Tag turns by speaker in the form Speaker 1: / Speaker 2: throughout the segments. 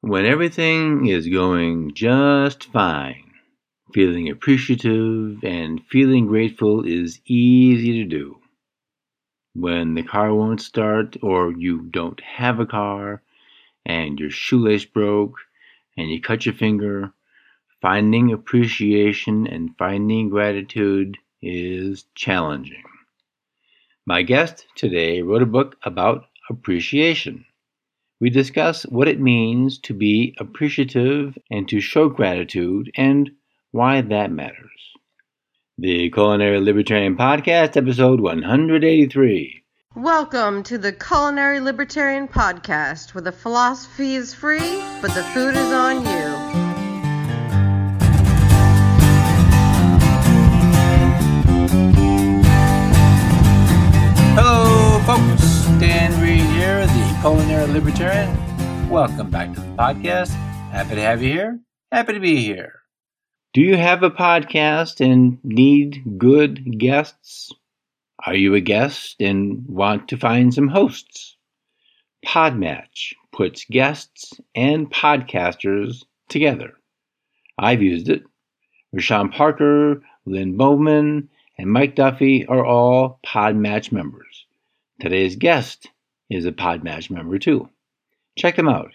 Speaker 1: When everything is going just fine, feeling appreciative and feeling grateful is easy to do. When the car won't start, or you don't have a car, and your shoelace broke, and you cut your finger, finding appreciation and finding gratitude is challenging. My guest today wrote a book about appreciation. We discuss what it means to be appreciative and to show gratitude and why that matters. The Culinary Libertarian Podcast, episode 183.
Speaker 2: Welcome to the Culinary Libertarian Podcast, where the philosophy is free, but the food is on you.
Speaker 1: Culinary Libertarian. Welcome back to the podcast. Happy to have you here. Happy to be here. Do you have a podcast and need good guests? Are you a guest and want to find some hosts? Podmatch puts guests and podcasters together. I've used it. Rashawn Parker, Lynn Bowman, and Mike Duffy are all Podmatch members. Today's guest is a Podmatch member too. Check them out.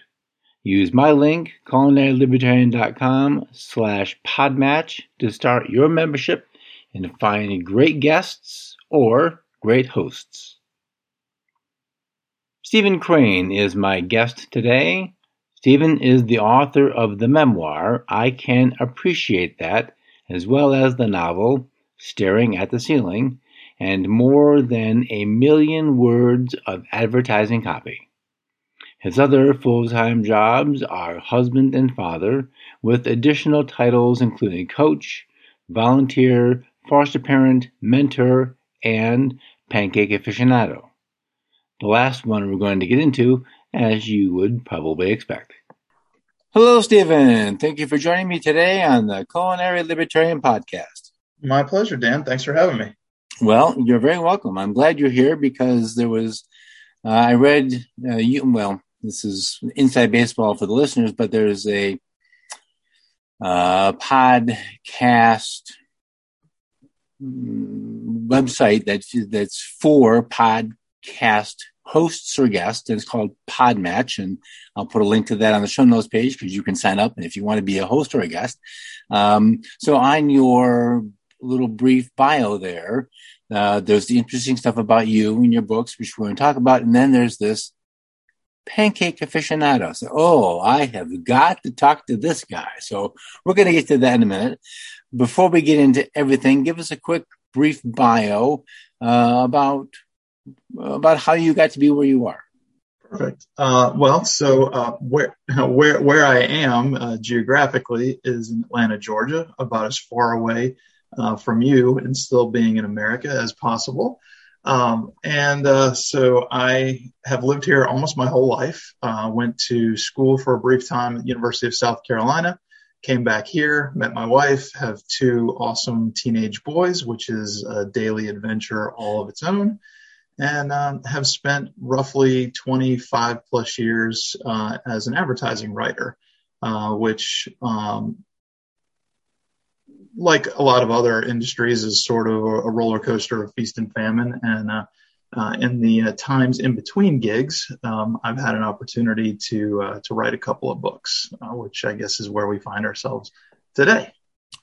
Speaker 1: Use my link, culinarylibertarian.com slash podmatch to start your membership and find great guests or great hosts. Steven Crane is my guest today. Steven is the author of the memoir, I Can Appreciate That, as well as the novel, Staring at the Ceiling, and more than a million words of advertising copy. His other full time jobs are husband and father, with additional titles including coach, volunteer, foster parent, mentor, and pancake aficionado. The last one we're going to get into, as you would probably expect. Hello, Steven. Thank you for joining me today on the Culinary Libertarian Podcast.
Speaker 3: My pleasure, Dan. Thanks for having me.
Speaker 1: Well, you're very welcome. I'm glad you're here because there was, uh, I read, uh, you, well, this is inside baseball for the listeners, but there's a uh, podcast mm, website that's that's for podcast hosts or guests, and it's called Podmatch. And I'll put a link to that on the show notes page because you can sign up, and if you want to be a host or a guest. Um, so on your little brief bio there, uh, there's the interesting stuff about you and your books, which we're going to talk about, and then there's this pancake aficionado. So, oh, I have got to talk to this guy. So we're going to get to that in a minute. Before we get into everything, give us a quick, brief bio uh, about about how you got to be where you are.
Speaker 3: Perfect. Uh, well, so uh, where where where I am uh, geographically is in Atlanta, Georgia, about as far away uh, from you and still being in America as possible. Um, and uh, so I have lived here almost my whole life. Uh, went to school for a brief time at the University of South Carolina. Came back here, met my wife, have two awesome teenage boys, which is a daily adventure all of its own, and um, have spent roughly 25 plus years uh, as an advertising writer, uh, which um, like a lot of other industries, is sort of a, roller coaster of feast and famine. And uh, uh, in the uh, times in between gigs, um, I've had an opportunity to uh, to write a couple of books, uh, which I guess is where we find ourselves today.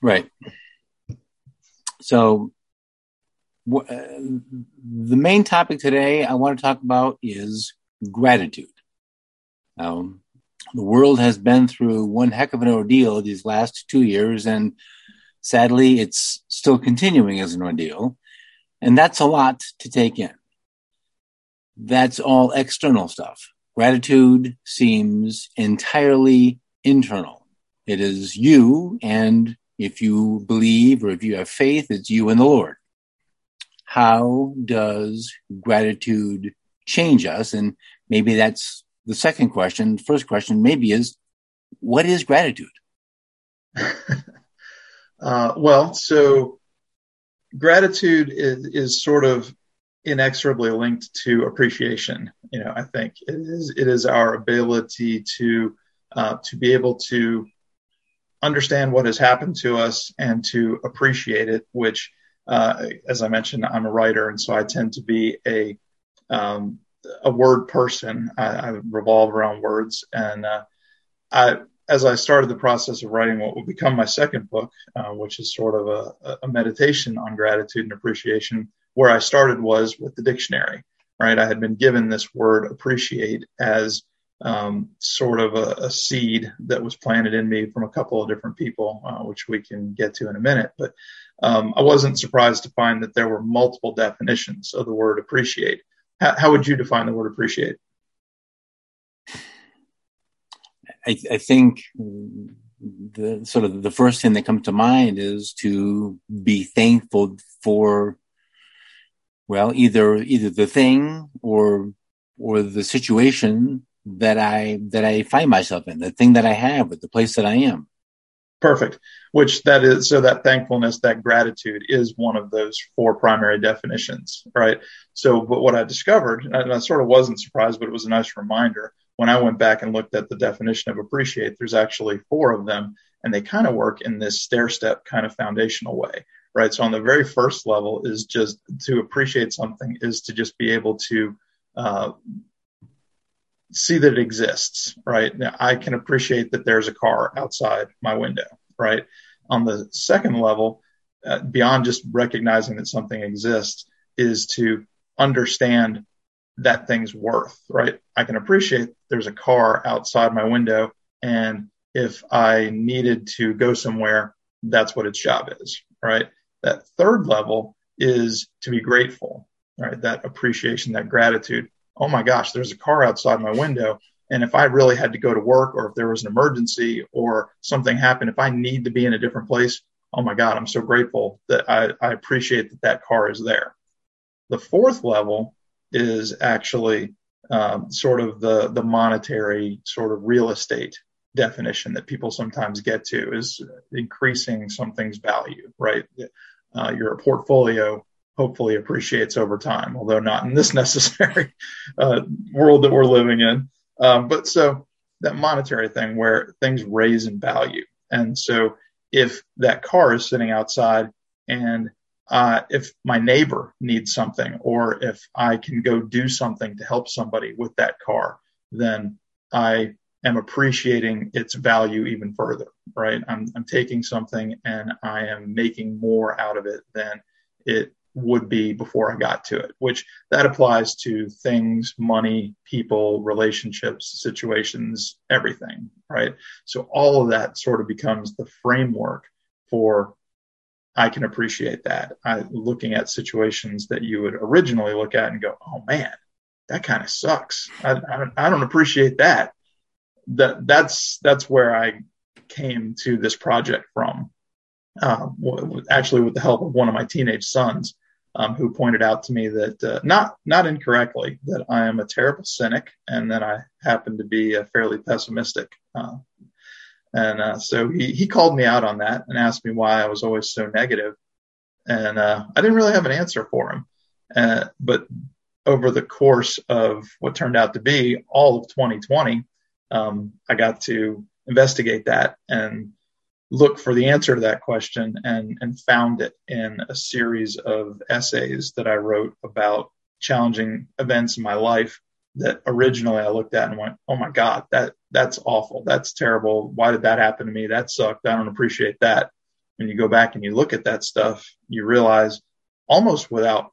Speaker 1: Right. So, w- uh, the main topic today I want to talk about is gratitude. Um, the world has been through one heck of an ordeal these last two years, and Sadly, it's still continuing as an ordeal. And that's a lot to take in. That's all external stuff. Gratitude seems entirely internal. It is you, and if you believe or if you have faith, it's you and the Lord. How does gratitude change us? And maybe that's the second question. The First question maybe is, what is gratitude?
Speaker 3: Uh, well, so gratitude is, is sort of inexorably linked to appreciation. You know, I think it is, it is our ability to uh, to be able to understand what has happened to us and to appreciate it, which, uh, as I mentioned, I'm a writer, and so I tend to be a um, a word person. I, I, revolve around words, and uh, I, as I started the process of writing what will become my second book, uh, which is sort of a, a meditation on gratitude and appreciation, where I started was with the dictionary. Right, I had been given this word appreciate as um, sort of a, a, seed that was planted in me from a couple of different people, uh, which we can get to in a minute. But um, I wasn't surprised to find that there were multiple definitions of the word appreciate. How would you define the word appreciate?
Speaker 1: I, I think the sort of the first thing that comes to mind is to be thankful for well either either the thing or or the situation that I that I find myself in, the thing that I have, with the place that I am.
Speaker 3: Perfect. Which that is so that thankfulness, that gratitude is one of those four primary definitions, right? So, but what I discovered, and I sort of wasn't surprised, but it was a nice reminder when I went back and looked at the definition of appreciate. There's actually four of them, and they kind of work in this stair step kind of foundational way, right? So, on the very first level is just to appreciate something is to just be able to uh, see that it exists, right? Now, I can appreciate that there's a car outside my window, right? On the second level, uh, beyond just recognizing that something exists, is to understand that thing's worth, right? I can appreciate there's a car outside my window, and if I needed to go somewhere, that's what its job is, right? That third level is to be grateful, right? That appreciation, that gratitude oh my gosh, there's a car outside my window. And if I really had to go to work or if there was an emergency or something happened, if I need to be in a different place, oh my God, I'm so grateful that I, I appreciate that that car is there. The fourth level is actually um, sort of the, the monetary sort of real estate definition that people sometimes get to is increasing something's value, right? Uh, your portfolio hopefully appreciates over time, although not in this necessary uh, world that we're living in. Um, but so that monetary thing where things raise in value. And so if that car is sitting outside and uh, if my neighbor needs something or if I can go do something to help somebody with that car, then I am appreciating its value even further, right? I'm, I'm taking something and I am making more out of it than it would be before I got to it, which that applies to things, money, people, relationships, situations, everything, right? So all of that sort of becomes the framework for I can appreciate that. I looking at situations that you would originally look at and go, oh man, that kind of sucks. I, I, I don't appreciate that. That that's that's where I came to this project from. Uh, actually, with the help of one of my teenage sons, um, who pointed out to me that uh, not not incorrectly that I am a terrible cynic and that I happen to be a fairly pessimistic. Uh, and uh, so he he called me out on that and asked me why I was always so negative. And uh, I didn't really have an answer for him. Uh, but over the course of what turned out to be all of 2020, um, I got to investigate that and look for the answer to that question and, and found it in a series of essays that I wrote about challenging events in my life that originally I looked at and went, Oh my God, that that's awful. That's terrible. Why did that happen to me? That sucked. I don't appreciate that. When you go back and you look at that stuff, you realize almost without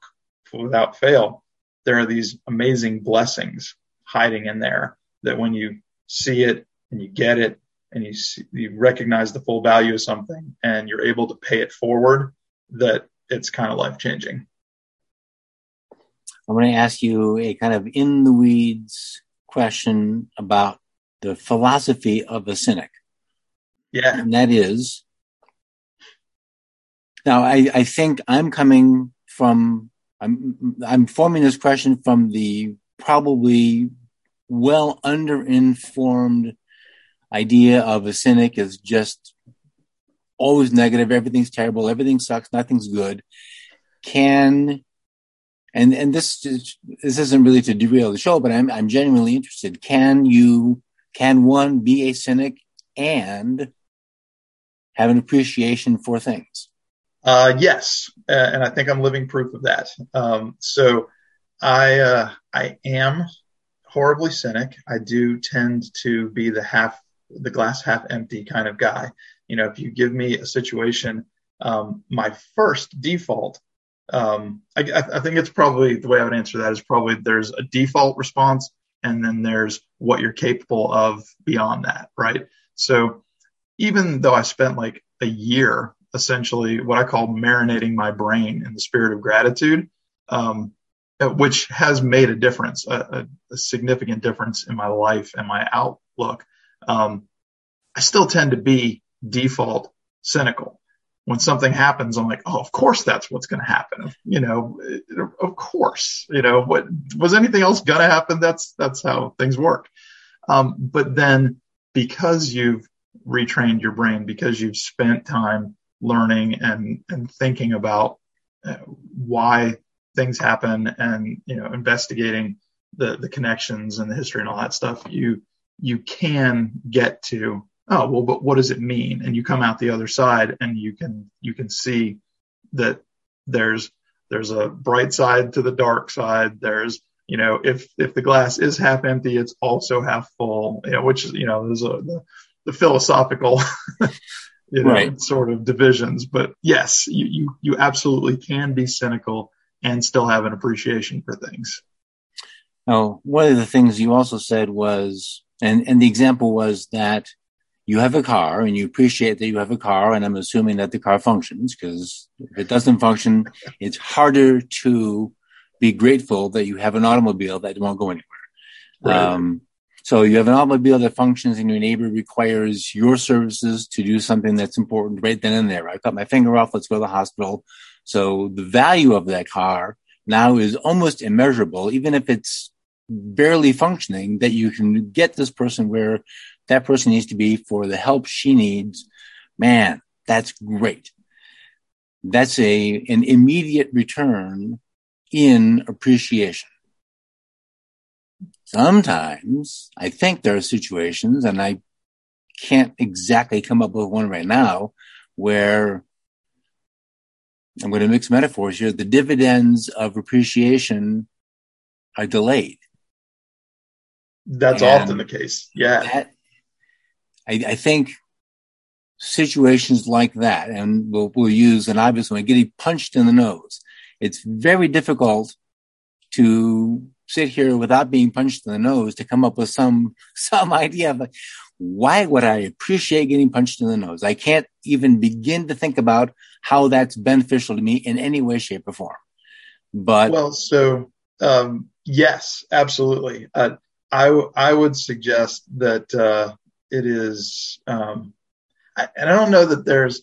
Speaker 3: without fail, there are these amazing blessings hiding in there that when you see it and you get it and you, see, you recognize the full value of something and you're able to pay it forward, that it's kind of life changing.
Speaker 1: I'm going to ask you a kind of in the weeds question about the philosophy of a cynic.
Speaker 3: Yeah.
Speaker 1: And that is, now I, I think I'm coming from, I'm, I'm forming this question from the probably well underinformed idea of a cynic is just always negative. Everything's terrible. Everything sucks. Nothing's good. Can and and this is, this isn't really to derail the show, but I'm I'm genuinely interested. Can you can one be a cynic and have an appreciation for things?
Speaker 3: Uh, yes, uh, and I think I'm living proof of that. Um, so I uh, I am horribly cynic. I do tend to be the half the glass half empty kind of guy. You know, if you give me a situation, um, my first default, um, I, I, think it's probably the way I would answer that is probably there's a default response and then there's what you're capable of beyond that, right? So even though I spent like a year essentially what I call marinating my brain in the spirit of gratitude, um, which has made a difference, a, a, significant difference in my life and my outlook. Um, I still tend to be default cynical. When something happens, I'm like, oh, of course that's what's going to happen. You know, of course, you know, what was anything else going to happen? That's, that's how things work. Um, but then because you've retrained your brain, because you've spent time learning and, and thinking about uh, why things happen and, you know, investigating the, the connections and the history and all that stuff, you, you can get to oh well but what does it mean? And you come out the other side and you can you can see that there's there's a bright side to the dark side. There's you know if if the glass is half empty it's also half full you know which is you know there's a the, the philosophical you know right. sort of divisions. But yes you, you you absolutely can be cynical and still have an appreciation for things.
Speaker 1: Now one of the things you also said was and and the example was that you have a car and you appreciate that you have a car and i'm assuming that the car functions because if it doesn't function it's harder to be grateful that you have an automobile that won't go anywhere. Right. um, so you have an automobile that functions and your neighbor requires your services to do something that's important right then and there. I cut my finger off let's go to the hospital. So the value of that car now is almost immeasurable even if it's barely functioning that you can get this person where that person needs to be for the help she needs, man, that's great. That's a, an immediate return in appreciation. Sometimes I think there are situations and I can't exactly come up with one right now where I'm going to mix metaphors here. The dividends of appreciation are delayed.
Speaker 3: That's and often the case. Yeah. That,
Speaker 1: I, I think situations like that, and we'll, we'll use an obvious one, getting punched in the nose. It's very difficult to sit here without being punched in the nose to come up with some, some idea of like, why would I appreciate getting punched in the nose? I can't even begin to think about how that's beneficial to me in any way, shape or form. But
Speaker 3: well, so, um, yes, absolutely. Uh, I, I would suggest that, uh, it is, um, I, and I don't know that there's,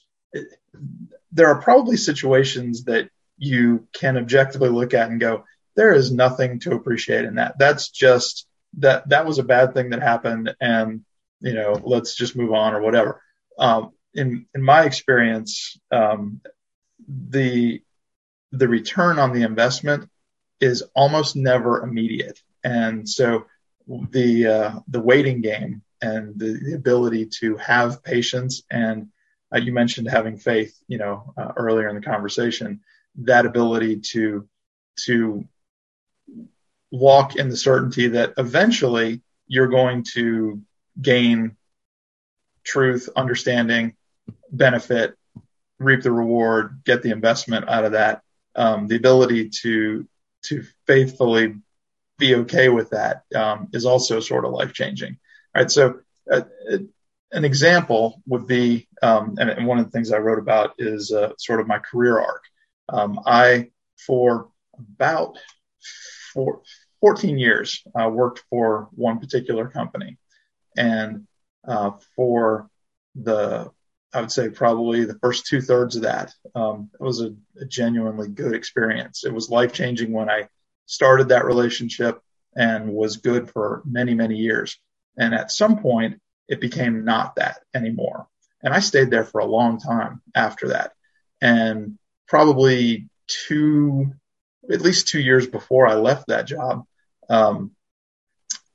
Speaker 3: there are probably situations that you can objectively look at and go, there is nothing to appreciate in that. That's just that that was a bad thing that happened, and you know, let's just move on or whatever. Um, in in my experience, um, the the return on the investment is almost never immediate, and so the uh, the waiting game and the, the ability to have patience and uh, you mentioned having faith, you know, uh, earlier in the conversation, that ability to, to walk in the certainty that eventually you're going to gain truth, understanding, benefit, reap the reward, get the investment out of that. Um, the ability to, to faithfully be okay with that um, is also sort of life changing. All right. So uh, an example would be, um, and, and, one of the things I wrote about is uh, sort of my career arc. Um, I, for about four, 14 years, uh, worked for one particular company. And uh, for the, I would say probably the first two thirds of that, um, it was a, a genuinely good experience. It was life changing when I started that relationship and was good for many, many years. And at some point, it became not that anymore. And I stayed there for a long time after that. And probably two, at least two years before I left that job, um,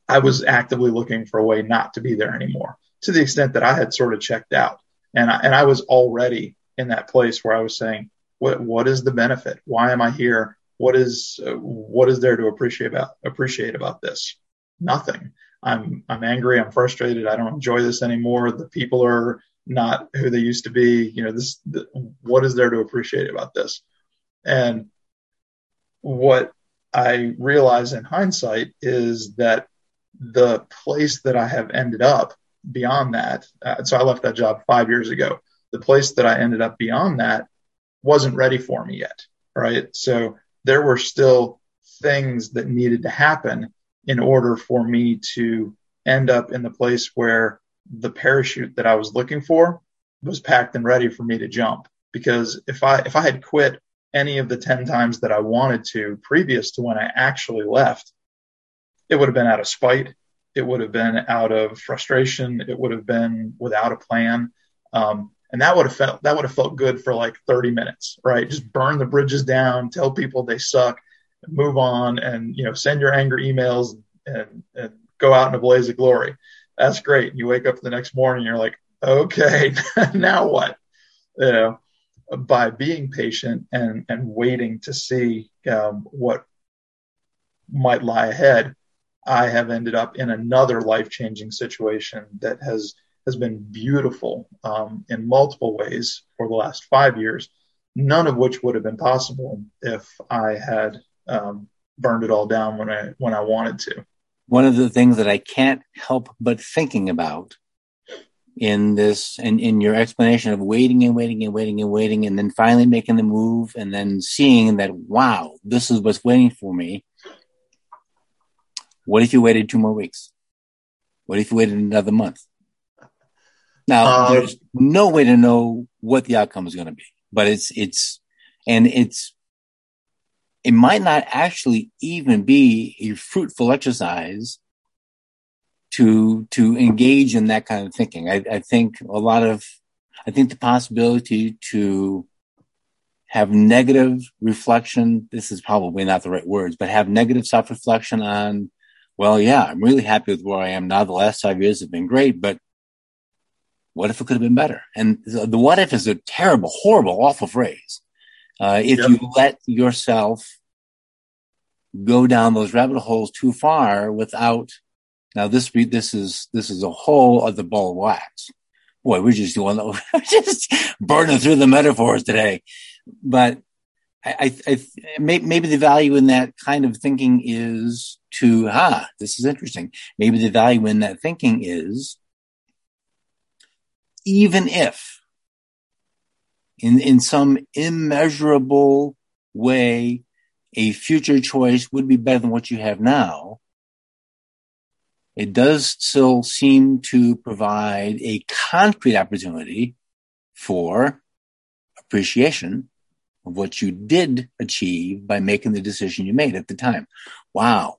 Speaker 3: I was actively looking for a way not to be there anymore to the extent that I had sort of checked out. And I, and I was already in that place where I was saying, what, what is the benefit? Why am I here? What is, uh, what is there to appreciate about, appreciate about this? Nothing. I'm, I'm angry. I'm frustrated. I don't enjoy this anymore. The people are not who they used to be. You know, this, the, what is there to appreciate about this? And what I realize in hindsight is that the place that I have ended up beyond that, uh, so I left that job five years ago. The place that I ended up beyond that wasn't ready for me yet. Right. So there were still things that needed to happen in order for me to end up in the place where the parachute that I was looking for was packed and ready for me to jump. Because if I, if I had quit any of the 10 times that I wanted to previous to when I actually left, it would have been out of spite. It would have been out of frustration. It would have been without a plan. Um, and that would have felt, that would have felt good for like 30 minutes, right? Just burn the bridges down, tell people they suck, move on and, you know, send your anger emails and, and go out in a blaze of glory. That's great. You wake up the next morning, you're like, okay, now what? You know, by being patient and, and waiting to see um, what might lie ahead, I have ended up in another life changing situation that has has been beautiful um, in multiple ways for the last five years. None of which would have been possible if I had um, burned it all down when I when I wanted to.
Speaker 1: One of the things that I can't help but thinking about in this and in, in your explanation of waiting and waiting and waiting and waiting and then finally making the move and then seeing that wow this is what's waiting for me. What if you waited two more weeks? What if you waited another month? Now um, there's no way to know what the outcome is going to be but it's it's and it's it might not actually even be a fruitful exercise to to engage in that kind of thinking. I, I think a lot of I think the possibility to have negative reflection, this is probably not the right words, but have negative self reflection on, well, yeah, I'm really happy with where I am now. The last five years have been great, but what if it could have been better? And the what if is a terrible, horrible, awful phrase. Uh, if yep. you let yourself go down those rabbit holes too far without now this be this is this is a whole other ball of wax. Boy, we're just doing just burning through the metaphors today. But I, I, I maybe the value in that kind of thinking is to ah, this is interesting. Maybe the value in that thinking is even if in in some immeasurable way a future choice would be better than what you have now it does still seem to provide a concrete opportunity for appreciation of what you did achieve by making the decision you made at the time. Wow.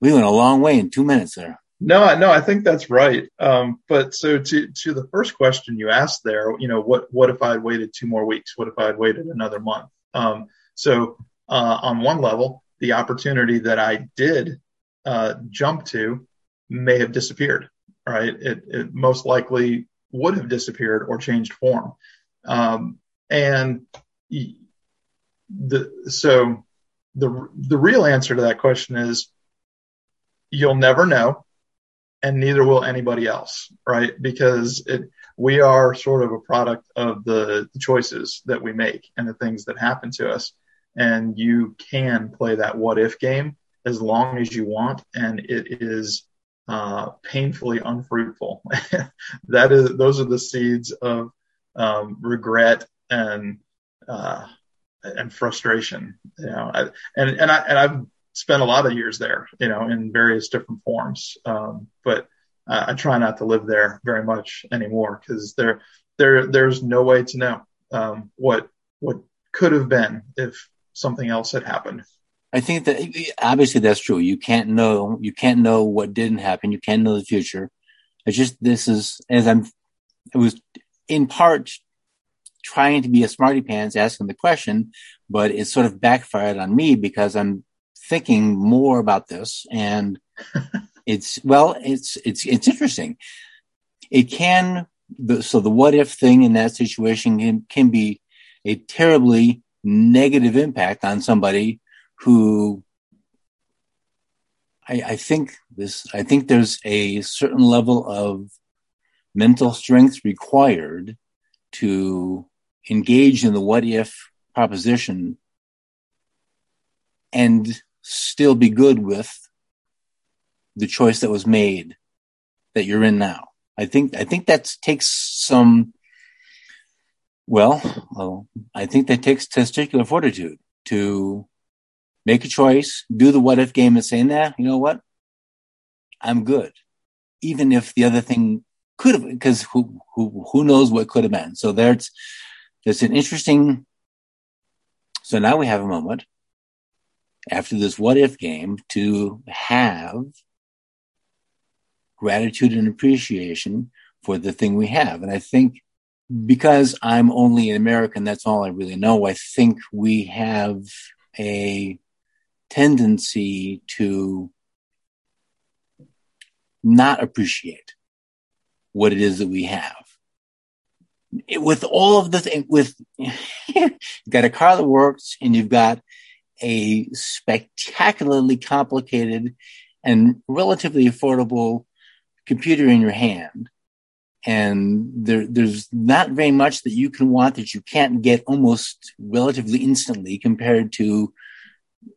Speaker 1: We went a long way in two minutes there.
Speaker 3: No, no, I think that's right. Um, but so to to the first question you asked there, you know, what what if I had waited two more weeks? What if I had waited another month? Um, so uh, on one level, the opportunity that I did uh, jump to may have disappeared, right? It, it, most likely would have disappeared or changed form. Um, and the, so the, the real answer to that question is you'll never know and neither will anybody else, right? Because it, we are sort of a product of the, the choices that we make and the things that happen to us. And you can play that what if game as long as you want, and it is uh, painfully unfruitful. that is, those are the seeds of um, regret and uh, and frustration. You know, I, and and I and I've spent a lot of years there, you know, in various different forms. Um, but I, I try not to live there very much anymore because there there there's no way to know um, what what could have been if something else had happened.
Speaker 1: I think that obviously that's true. You can't know, you can't know what didn't happen. You can't know the future. It's just, this is, as I'm, it was in part trying to be a smarty pants asking the question, but it sort of backfired on me because I'm thinking more about this and it's, well, it's, it's, it's interesting. It can, so the what if thing in that situation can, can be a terribly negative impact on somebody who I, I think this, I think there's a certain level of mental strength required to engage in the what if proposition and still be good with the choice that was made that you're in now. I think, I think that takes some, well, I think that takes testicular fortitude to make a choice, do the what if game and say, that, you know what? I'm good. Even if the other thing could have, because who, who, who knows what could have been. So there's, there's an interesting, so now we have a moment after this what if game to have gratitude and appreciation for the thing we have. And I think because I'm only an American, that's all I really know. I think we have a tendency to not appreciate what it is that we have. It, with all of the thing, with you've got a car that works and you've got a spectacularly complicated and relatively affordable computer in your hand. And there, there's not very much that you can want that you can't get almost relatively instantly compared to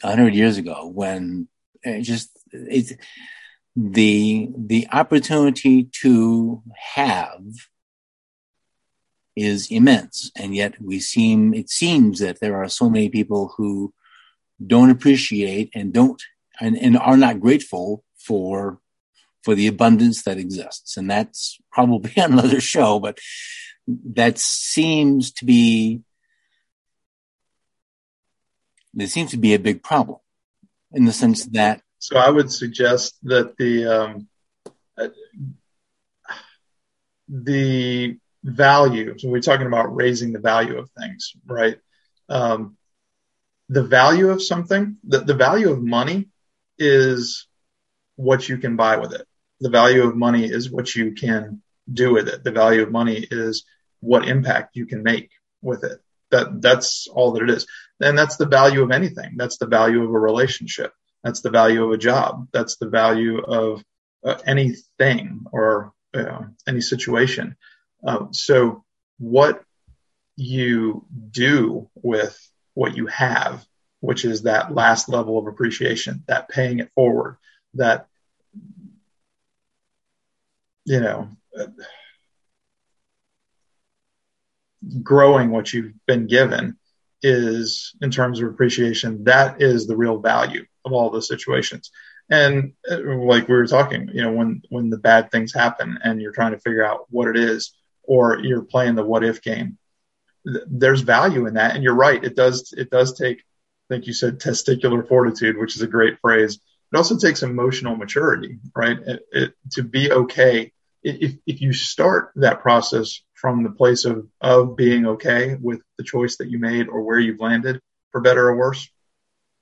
Speaker 1: hundred years ago when it just it's the the opportunity to have is immense and yet we seem it seems that there are so many people who don't appreciate and don't and, and are not grateful for for the abundance that exists and that's probably another show but that seems to be there seems to be a big problem in the sense that.
Speaker 3: So I would suggest that the um, the value. So we're talking about raising the value of things, right? Um, the value of something, the, the value of money is what you can buy with it. The value of money is what you can do with it. The value of money is what impact you can make with it. That that's all that it is. And that's the value of anything. That's the value of a relationship. That's the value of a job. That's the value of uh, anything or uh, any situation. Um, so what you do with what you have, which is that last level of appreciation, that paying it forward, that, you know, growing what you've been given is in terms of appreciation that is the real value of all the situations. And uh, like we were talking you know when when the bad things happen and you're trying to figure out what it is or you're playing the what if game th- there's value in that. And you're right it does it does take i think you said testicular fortitude which is a great phrase. It also takes emotional maturity right? It, it, to be okay if, if you start that process from the place of, of being okay with the choice that you made or where you've landed, for better or worse,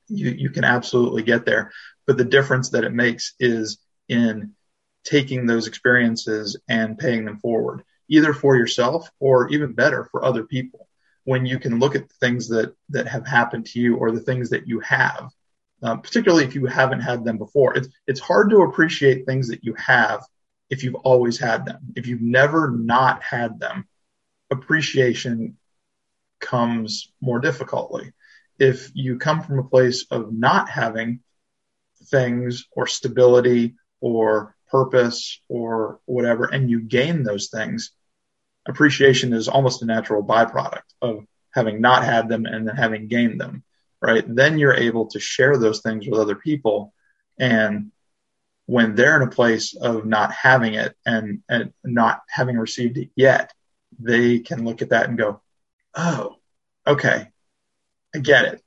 Speaker 3: you, you can absolutely get there. But the difference that it makes is in taking those experiences and paying them forward, either for yourself or even better for other people. When you can look at the things that, that have happened to you or the things that you have, um, particularly if you haven't had them before, it's, it's hard to appreciate things that you have if you've always had them. If you've never not had them, appreciation comes more difficultly. If you come from a place of not having things or stability or purpose or whatever, and you gain those things, appreciation is almost a natural byproduct of having not had them and then having gained them, right? Then you're able to share those things with other people and when they're in a place of not having it and, and not having received it yet, they can look at that and go, Oh, okay. I get it.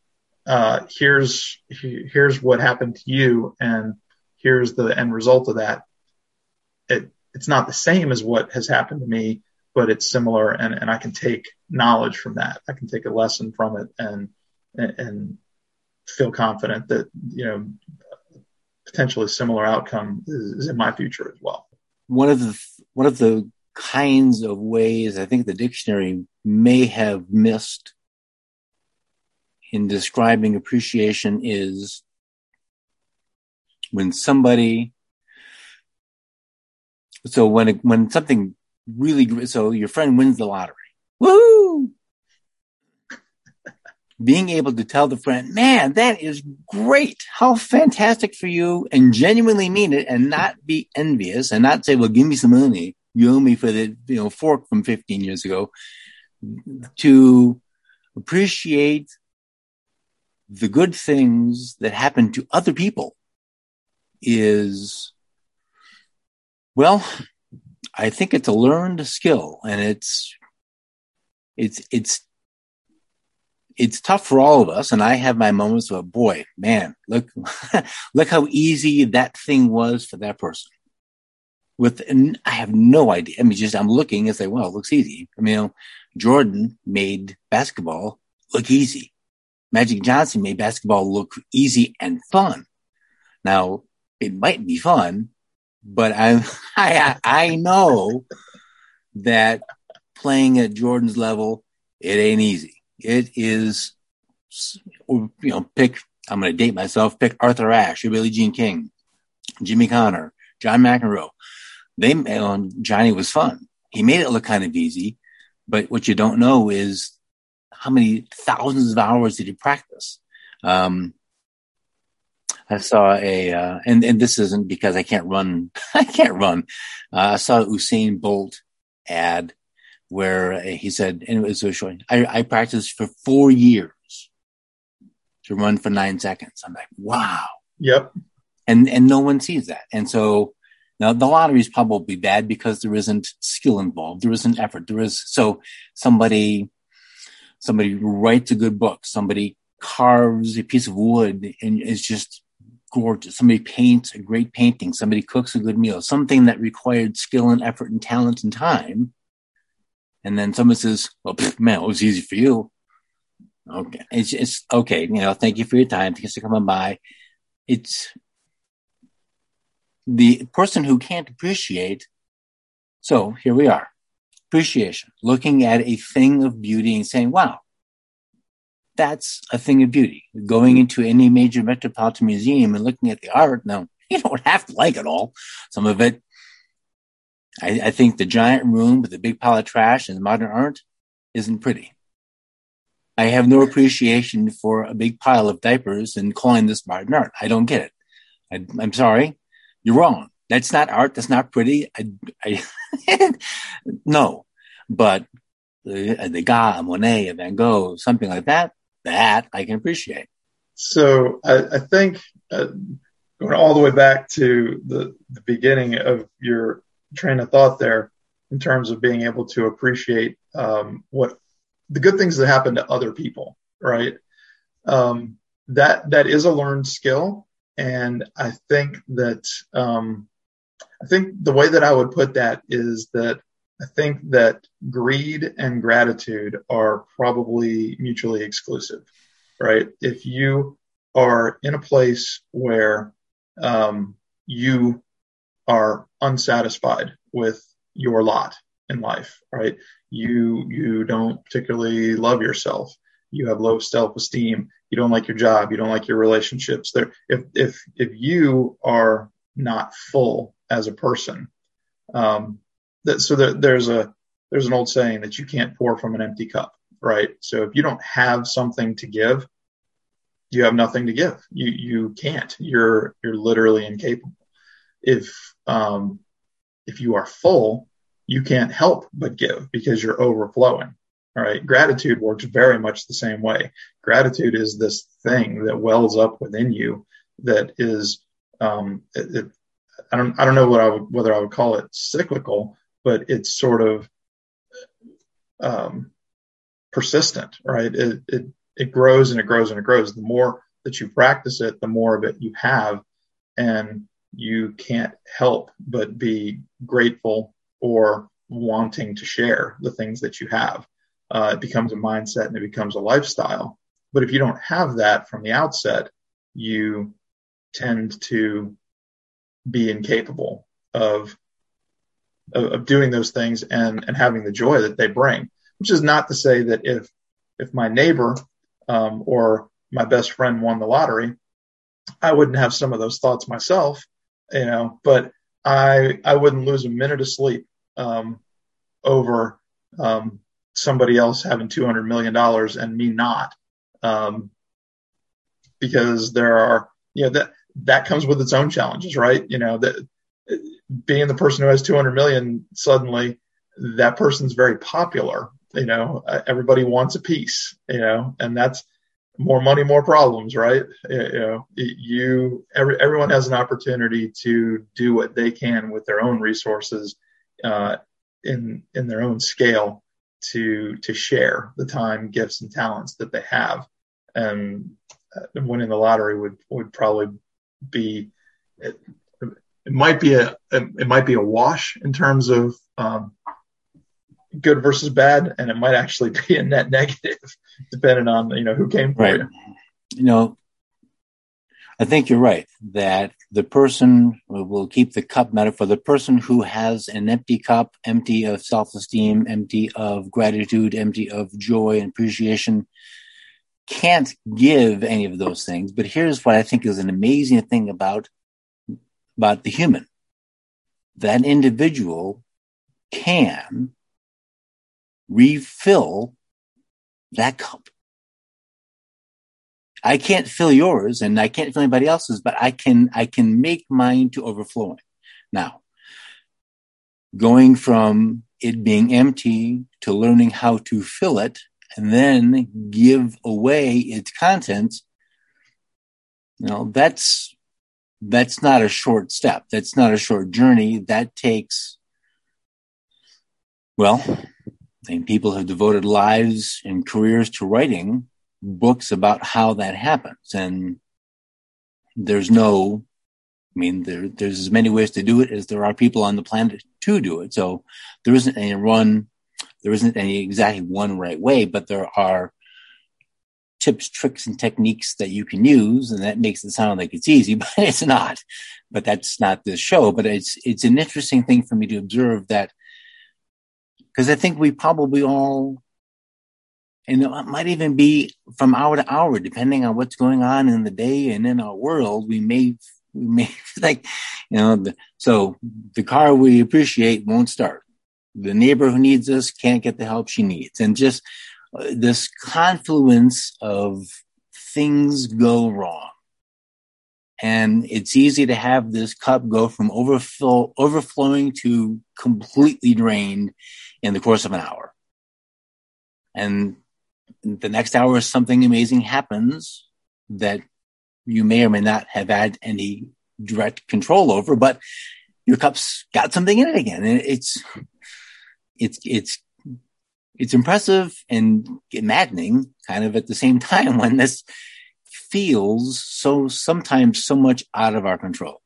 Speaker 3: Uh, here's, here's what happened to you. And here's the end result of that. It, it's not the same as what has happened to me, but it's similar. And, and I can take knowledge from that. I can take a lesson from it and, and feel confident that you know potentially similar outcome is, in my future as well.
Speaker 1: One of the one of the kinds of ways I think the dictionary may have missed in describing appreciation is when somebody so when when something really so your friend wins the lottery woo being able to tell the friend, man, that is great. How fantastic for you and genuinely mean it and not be envious and not say, well, give me some money. You owe me for the, you know, fork from 15 years ago to appreciate the good things that happen to other people is, well, I think it's a learned skill and it's, it's, it's it's tough for all of us. And I have my moments of, boy, man, look, look how easy that thing was for that person. With, I have no idea. I mean, just I'm looking and say, well, it looks easy. I mean, you know, Jordan made basketball look easy. Magic Johnson made basketball look easy and fun. Now, it might be fun, but I, I, I know that playing at Jordan's level, it ain't easy. It is, you know, pick, I'm going to date myself, pick Arthur Ashe, Billie Jean King, Jimmy Connor, John McEnroe. They, um, Johnny was fun. He made it look kind of easy, but what you don't know is how many thousands of hours did he practice? Um, I saw a, uh, and, and this isn't because I can't run, I can't run. Uh, I saw Usain Bolt ad where he said, and it was so short, I, I practiced for four years to run for nine seconds. I'm like, wow.
Speaker 3: Yep.
Speaker 1: And, and no one sees that. And so now the lottery is probably bad because there isn't skill involved. There isn't effort. There is, so somebody, somebody writes a good book. Somebody carves a piece of wood and it's just gorgeous. Somebody paints a great painting. Somebody cooks a good meal, something that required skill and effort and talent and time and then someone says, well, pff, man, it was easy for you. Okay. It's, it's okay. You know, thank you for your time. Thanks for coming by. It's the person who can't appreciate. So here we are. Appreciation, looking at a thing of beauty and saying, wow, that's a thing of beauty. Going mm-hmm. into any major metropolitan museum and looking at the art. Now, you don't have to like it all. Some of it I, I think the giant room with the big pile of trash and modern art isn't pretty. I have no appreciation for a big pile of diapers and calling this modern art. I don't get it. I, am sorry. You're wrong. That's not art. That's not pretty. I, I no, but uh, the, Degas, Monet, Van Gogh, something like that, that I can appreciate.
Speaker 3: So I, I think uh, going all the way back to the, the beginning of your train of thought there in terms of being able to appreciate um, what the good things that happen to other people, right? Um, that that is a learned skill, and I think that um, I think the way that I would put that is that I think that greed and gratitude are probably mutually exclusive, right? If you are in a place where um, you are unsatisfied with your lot in life, right? You you don't particularly love yourself. You have low self-esteem. You don't like your job. You don't like your relationships. There, if if if you are not full as a person, um, that so there, there's a there's an old saying that you can't pour from an empty cup, right? So if you don't have something to give, you have nothing to give. You you can't. You're you're literally incapable if um, if you are full, you can't help but give because you're overflowing. All right. Gratitude works very much the same way. Gratitude is this thing that wells up within you that is, um, it, it, I don't, I don't know what I would, whether I would call it cyclical, but it's sort of, um, persistent, right? It, it, it grows and it grows and it grows. The more that you practice it, the more of it you have. And you can't help but be grateful or wanting to share the things that you have. Uh, it becomes a mindset and it becomes a lifestyle. But if you don't have that from the outset, you tend to be incapable of of, doing those things and and having the joy that they bring. Which is not to say that if if my neighbor um, or my best friend won the lottery, I wouldn't have some of those thoughts myself, you know. But I I wouldn't lose a minute of sleep um, over um, somebody else having two hundred million dollars and me not, um, because there are you know that that comes with its own challenges, right? You know that being the person who has 200 million suddenly that person's very popular you know everybody wants a piece you know and that's more money more problems right? You know you every, everyone has an opportunity to do what they can with their own resources uh, in in their own scale to to share the time gifts and talents that they have. And uh, winning the lottery would would probably be it might be a it might be a wash in terms of um, good versus bad, and it might actually be a net negative depending on you know who came for
Speaker 1: right.
Speaker 3: you.
Speaker 1: You know, I think you're right that the person will keep the cup metaphor. The person who has an empty cup, empty of self-esteem, empty of gratitude, empty of joy and appreciation, can't give any of those things. But here's what I think is an amazing thing about about the human. That individual can refill that cup. I can't fill yours and I can't fill anybody else's, but I can, I can make mine to overflowing. Now, going from it being empty to learning how to fill it and then give away its contents, you know, that's that's not a short step. That's not a short journey. That takes, well, and people have devoted lives and careers to writing books about how that happens. And there's no, I mean, there, there's as many ways to do it as there are people on the planet to do it. So there isn't any one, there isn't any exactly one right way, but there are tips, tricks, and techniques that you can use, and that makes it sound like it's easy, but it's not. But that's not this show. But it's it's an interesting thing for me to observe that because I think we probably all, and it might even be from hour to hour, depending on what's going on in the day and in our world. We may we may like, you know, the, so the car we appreciate won't start. The neighbor who needs us can't get the help she needs, and just this confluence of things go wrong. And it's easy to have this cup go from overflowing to completely drained in the course of an hour. And the next hour, something amazing happens that you may or may not have had any direct control over, but your cup's got something in it again. And it's, it's, it's it's impressive and maddening kind of at the same time when this feels so sometimes so much out of our control.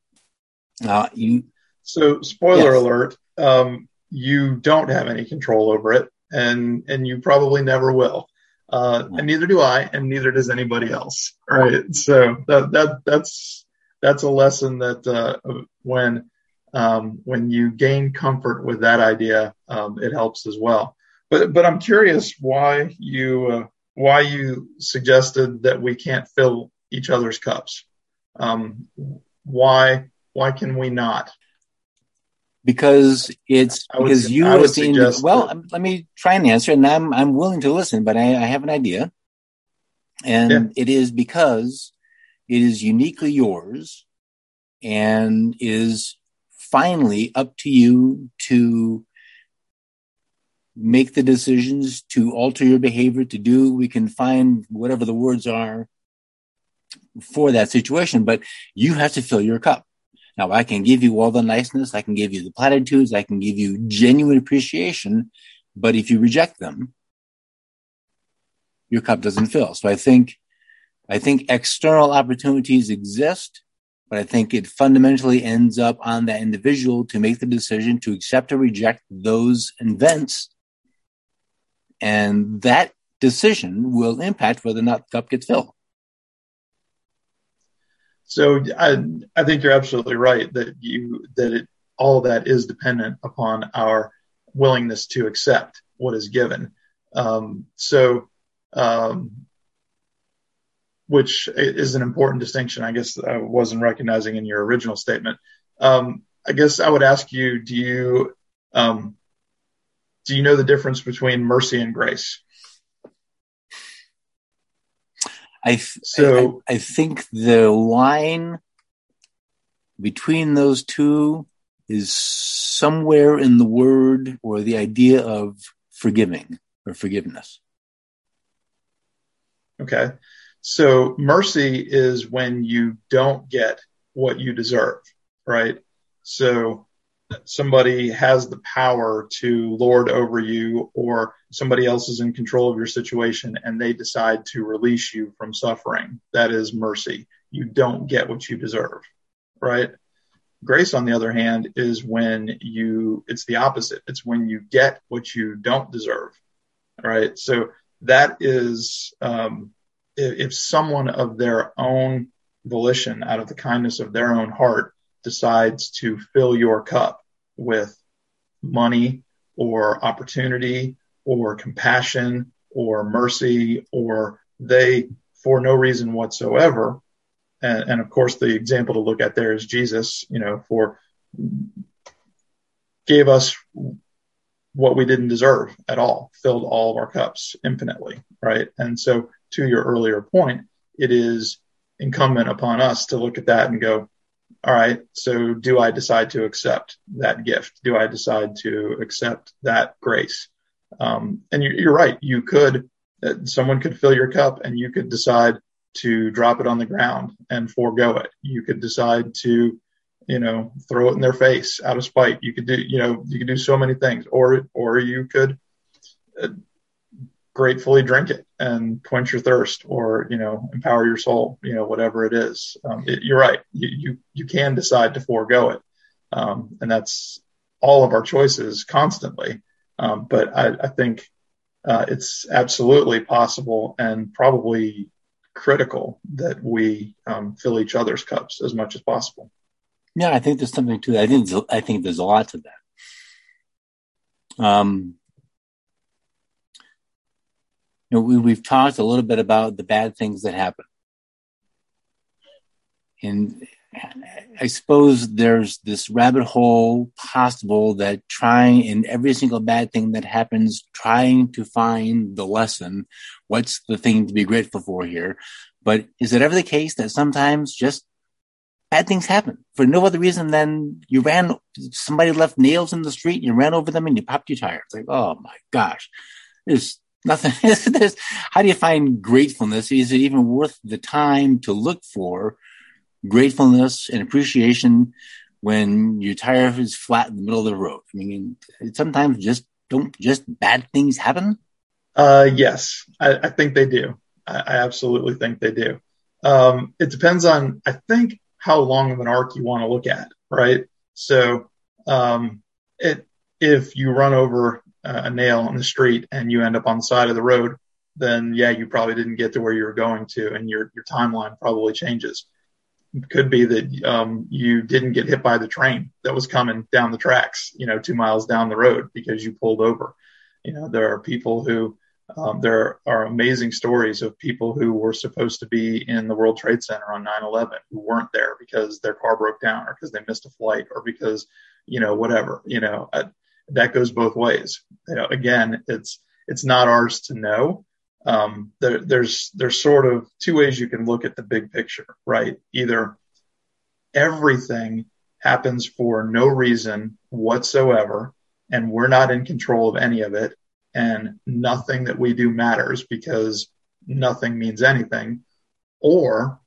Speaker 1: Uh, you,
Speaker 3: so spoiler yes. alert, um, you don't have any control over it and, and you probably never will. Uh, and neither do I, and neither does anybody else. Right. So that, that, that's, that's a lesson that, uh, when, um, when you gain comfort with that idea, um, it helps as well. But but I'm curious why you uh, why you suggested that we can't fill each other's cups. Um, why why can we not?
Speaker 1: Because it's would, because you the well, that, let me try and answer, and I'm I'm willing to listen, but I, I have an idea, and yeah. it is because it is uniquely yours, and is finally up to you to make the decisions to alter your behavior to do we can find whatever the words are for that situation but you have to fill your cup. Now i can give you all the niceness i can give you the platitudes i can give you genuine appreciation but if you reject them your cup doesn't fill. So i think i think external opportunities exist but I think it fundamentally ends up on that individual to make the decision to accept or reject those events and that decision will impact whether or not the cup gets filled.
Speaker 3: So I, I think you're absolutely right that you that it all that is dependent upon our willingness to accept what is given. Um, so, um, which is an important distinction, I guess I wasn't recognizing in your original statement. Um, I guess I would ask you, do you um, do you know the difference between mercy and grace?
Speaker 1: I th- so I, I, think the line between those two is somewhere in the word or the idea of forgiving or forgiveness.
Speaker 3: Okay. So mercy is when you don't get what you deserve, right? So somebody has the power to lord over you or somebody else is in control of your situation and they decide to release you from suffering. That is mercy. You don't get what you deserve, right? Grace, on the other hand, is when you, it's the opposite. It's when you get what you don't deserve, right? So that is, um, if, someone of their own volition, out of the kindness of their own heart, decides to fill your cup with money or opportunity or compassion or mercy or they for no reason whatsoever. And, and, of course the example to look at there is jesus you know for gave us what we didn't deserve at all filled all of our cups infinitely right? And so to your earlier point it is incumbent upon us to look at that and go all right, so do I decide to accept that gift? Do I decide to accept that grace? Um, and you, are right. You could, uh, someone could fill your cup and you could decide to drop it on the ground and forego it. You could decide to, you know, throw it in their face out of spite. You could do, you know, you could do so many things or, or you could uh, gratefully drink it and quench your thirst or you know empower your soul you know whatever it is. Um, it, you're right. You, you, you can decide to forego it. Um, and that's all of our choices constantly. Um, but I, I think uh, it's absolutely possible and probably critical that we um, fill each other's cups as much as possible.
Speaker 1: Yeah i think there's something to that. I think i think there's a lot to that. Um know, we, we've talked a little bit about the bad things that happen. And I suppose there's this rabbit hole possible that trying in every single bad thing that happens, trying to find the lesson. What's the thing to be grateful for here? But is it ever the case that sometimes just bad things happen for no other reason than you ran, somebody left nails in the street, you ran over them and you popped your tire. It's like, oh my gosh, there's nothing. how do you find gratefulness? Is it even worth the time to look for gratefulness and appreciation when your tire is flat in the middle of the road? I mean, sometimes just don't just bad things happen.
Speaker 3: Uh, yes, I, I think they do. I, I, absolutely think they do. Um, it depends on, I think, how long of an arc you want to look at, right? So, um, it, if you run over a nail on the street and you end up on the side of the road, then yeah, you probably didn't get to where you were going to, and your your timeline probably changes. It could be that um, you didn't get hit by the train that was coming down the tracks, you know, two miles down the road because you pulled over. You know, there are people who um, there are amazing stories of people who were supposed to be in the World Trade Center on 9/11 who weren't there because their car broke down or because they missed a flight or because you know whatever. You know, that goes both ways. You know, again, it's it's not ours to know. Um, there, there's there's sort of two ways you can look at the big picture, right? Either everything happens for no reason whatsoever, and we're not in control of any of it, and nothing that we do matters because nothing means anything, or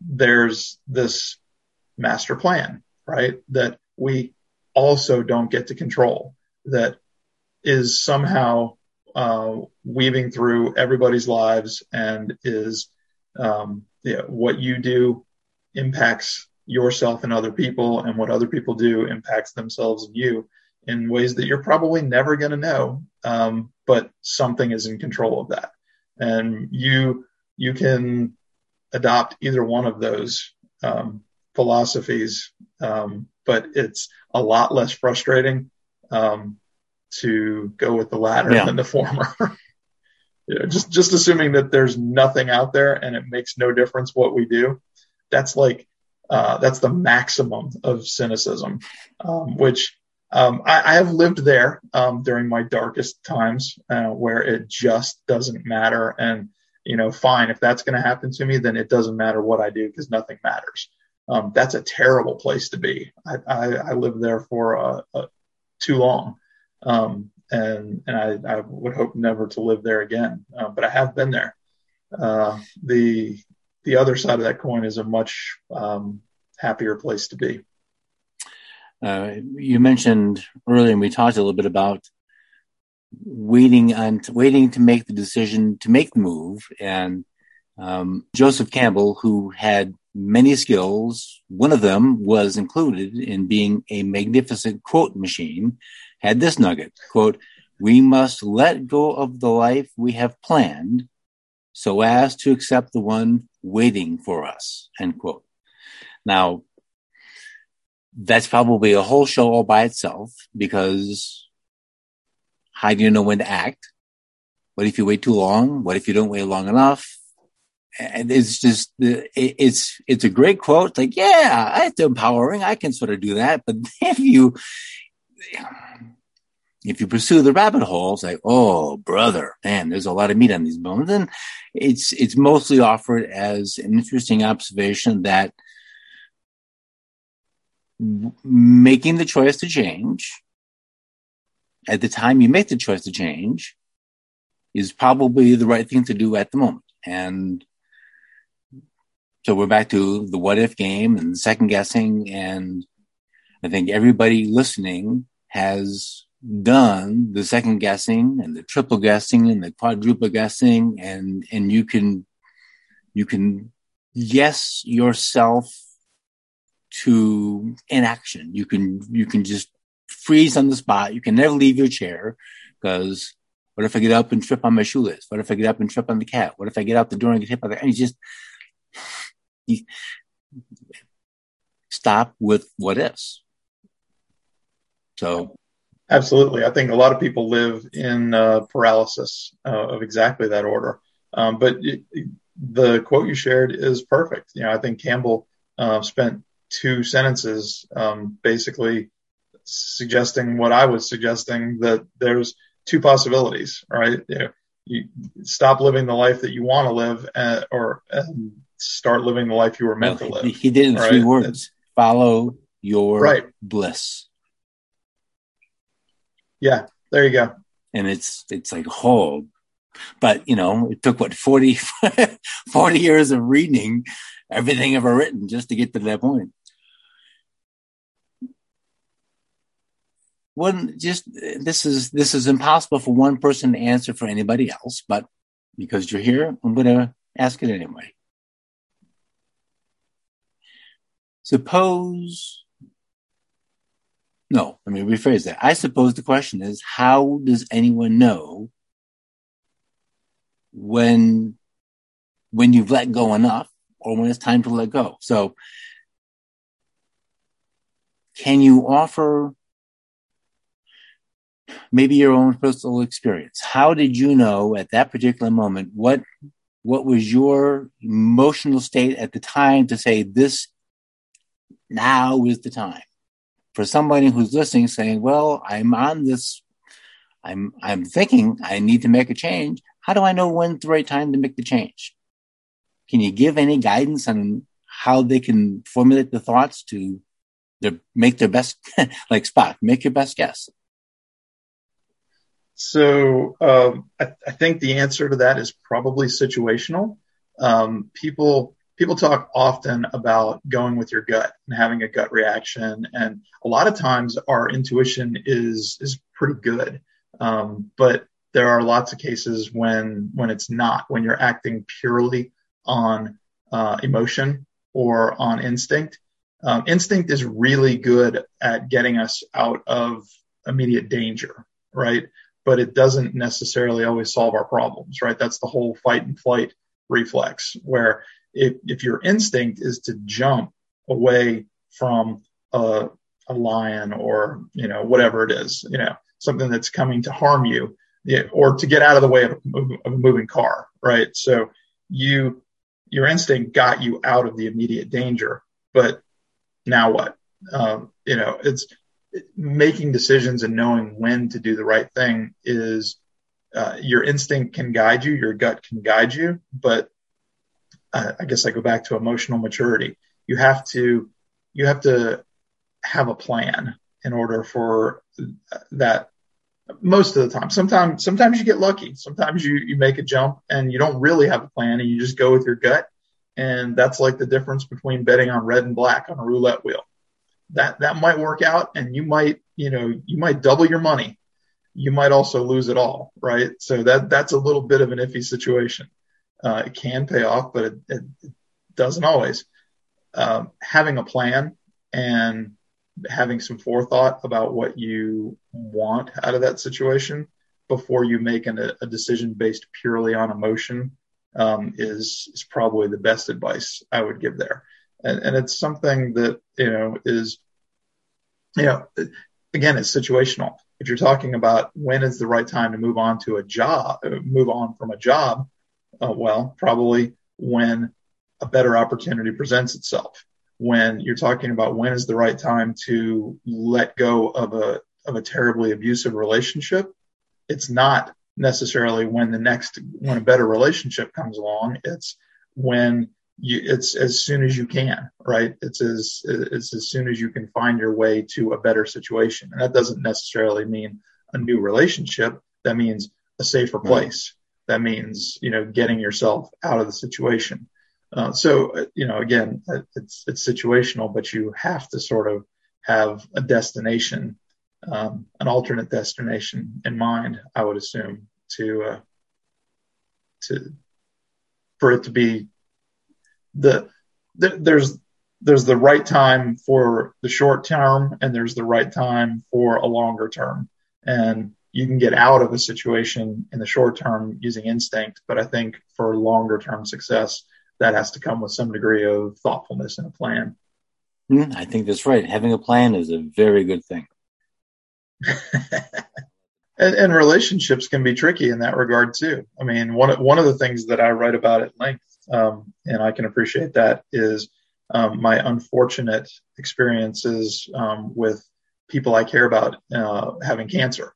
Speaker 3: there's this master plan, right? That we also don't get to control that is somehow uh, weaving through everybody's lives and is um, yeah, what you do impacts yourself and other people, and what other people do impacts themselves and you in ways that you're probably never going to know. Um, but something is in control of that. and you you can adopt either one of those um, philosophies, um, but it's a lot less frustrating um, to go with the latter yeah. than the former. you know, just just assuming that there's nothing out there and it makes no difference what we do. That's like uh, that's the maximum of cynicism, um, which um, I, I, have lived there um, during my darkest times uh, where it just doesn't matter. And, you know, fine, if that's going to happen to me, then it doesn't matter what I do because nothing matters. Um, that's a terrible place to be. I, I, I lived there for uh, uh, too long. Um, and and I, I, would hope never to live there again. Uh, but I have been there. Uh, the the other side of that coin is a much um, happier place to be.
Speaker 1: Uh, you mentioned earlier, and we talked a little bit about waiting on waiting to make the decision to make the move. And um, Joseph Campbell, who had many skills, one of them was included in being a magnificent quote machine, had this nugget quote: "We must let go of the life we have planned, so as to accept the one waiting for us." End quote. Now, that's probably a whole show all by itself because how do you know when to act? What if you wait too long? What if you don't wait long enough? And it's just, it's, it's a great quote. Like, yeah, it's empowering. I can sort of do that. But if you, if you pursue the rabbit hole, it's like, oh, brother, man, there's a lot of meat on these bones. And it's, it's mostly offered as an interesting observation that making the choice to change at the time you make the choice to change is probably the right thing to do at the moment. And so we're back to the what if game and second guessing. And I think everybody listening has done the second guessing and the triple guessing and the quadruple guessing and, and you can, you can guess yourself to inaction. You can, you can just freeze on the spot. You can never leave your chair because what if I get up and trip on my shoelace? What if I get up and trip on the cat? What if I get out the door and get hit by the, and you just stop with what is. So.
Speaker 3: Absolutely. I think a lot of people live in uh, paralysis uh, of exactly that order. Um, but it, the quote you shared is perfect. You know, I think Campbell uh, spent two sentences, um, basically suggesting what I was suggesting that there's two possibilities, right? You, know, you stop living the life that you want to live, and, uh, or and start living the life you were meant to live.
Speaker 1: He did in right? three words: it's, follow your right. bliss.
Speaker 3: Yeah, there you go.
Speaker 1: And it's it's like oh, but you know, it took what 40, 40 years of reading everything ever written just to get to that point. one just this is this is impossible for one person to answer for anybody else but because you're here i'm going to ask it anyway suppose no let me rephrase that i suppose the question is how does anyone know when when you've let go enough or when it's time to let go so can you offer maybe your own personal experience. How did you know at that particular moment what what was your emotional state at the time to say this now is the time? For somebody who's listening saying, "Well, I'm on this I'm I'm thinking I need to make a change. How do I know when's the right time to make the change?" Can you give any guidance on how they can formulate the thoughts to their, make their best, like Spock, make your best guess?
Speaker 3: So um, I, I, think the answer to that is probably situational. Um, people people talk often about going with your gut and having a gut reaction, and a lot of times our intuition is is pretty good, um, but there are lots of cases when when it's not when you're acting purely on uh, emotion or on instinct. Um, instinct is really good at getting us out of immediate danger, right? but it doesn't necessarily always solve our problems, right? That's the whole fight and flight reflex, where if, if your instinct is to jump away from a, a lion or, you know, whatever it is, you know, something that's coming to harm you, or to get out of the way of a, moving car, right? So you, your instinct got you out of the immediate danger, but now what? Um, you know, it's making decisions and knowing when to do the right thing is uh, your instinct can guide you, your gut can guide you, but I guess I go back to emotional maturity. You have to you have to have a plan in order for that most of the time. Sometimes sometimes you get lucky. Sometimes you you make a jump and you don't really have a plan and you just go with your gut. And that's like the difference between betting on red and black on a roulette wheel that that might work out and you might you know you might double your money you might also lose it all right so that that's a little bit of an iffy situation uh, it can pay off but it, it, doesn't always. Um, having a plan and having some forethought about what you want out of that situation before you make an, a decision based purely on emotion um, is is probably the best advice I would give there. And, and it's something that you know is you know again it's situational. If you're talking about when is the right time to move on to a job move on from a job uh, well probably when a better opportunity presents itself when you're talking about when is the right time to let go of a of a terribly abusive relationship it's not necessarily when the next when a better relationship comes along it's when you, it's as soon as you can, right? It's as it's as soon as you can find your way to a better situation, and that doesn't necessarily mean a new relationship. That means a safer place. That means you know getting yourself out of the situation. Uh, so uh, you know again, uh, it's it's situational, but you have to sort of have a destination, um, an alternate destination in mind. I would assume to uh, to for it to be the, the there's there's the right time for the short term and there's the right time for a longer term and you can get out of a situation in the short term using instinct but i think for longer term success that has to come with some degree of thoughtfulness and a plan.
Speaker 1: Mm, i think that's right. Having a plan is a very good thing.
Speaker 3: And, and, relationships can be tricky in that regard too. I mean one, one of the things that i write about at length um, and I can appreciate that, is um, my unfortunate experiences um, with people I care about uh, having cancer.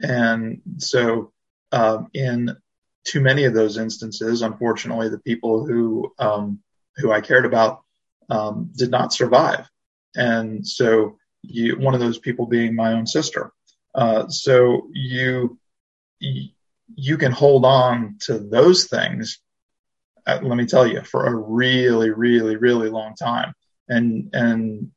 Speaker 3: And so, um, in too many of those instances, unfortunately, the people who um, who I cared about um, did not survive. And so, you, one of those people being my own sister. Uh, so you you can hold on to those things uh, let me tell you, for a really, really, really long time. And, and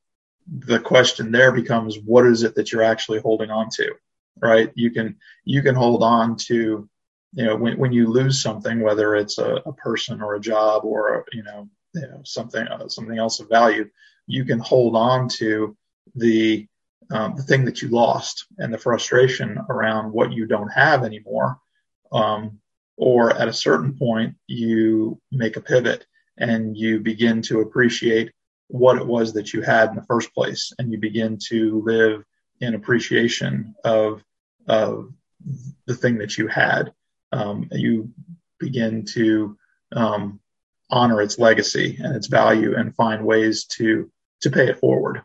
Speaker 3: the question there becomes, what is it that you're actually holding on to? Right. You can, you can hold on to, you know, when, when you lose something, whether it's a, a person or a job or, you know, you know, something, uh, something else of value, you can hold on to the, um, the thing that you lost and the frustration around what you don't have anymore. Um, or at a certain point you make a pivot and you begin to appreciate what it was that you had in the first place and you begin to live in appreciation of, of the thing that you had um, you begin to um, honor its legacy and its value and find ways to to pay it forward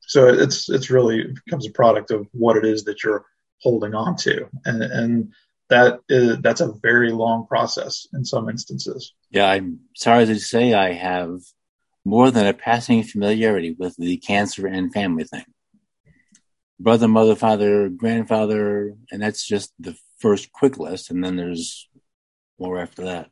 Speaker 3: so it's it's really becomes a product of what it is that you're holding on to and and that is that's a very long process in some instances.
Speaker 1: Yeah, I'm sorry to say I have more than a passing familiarity with the cancer and family thing. Brother, mother, father, grandfather, and that's just the first quick list, and then there's more after that.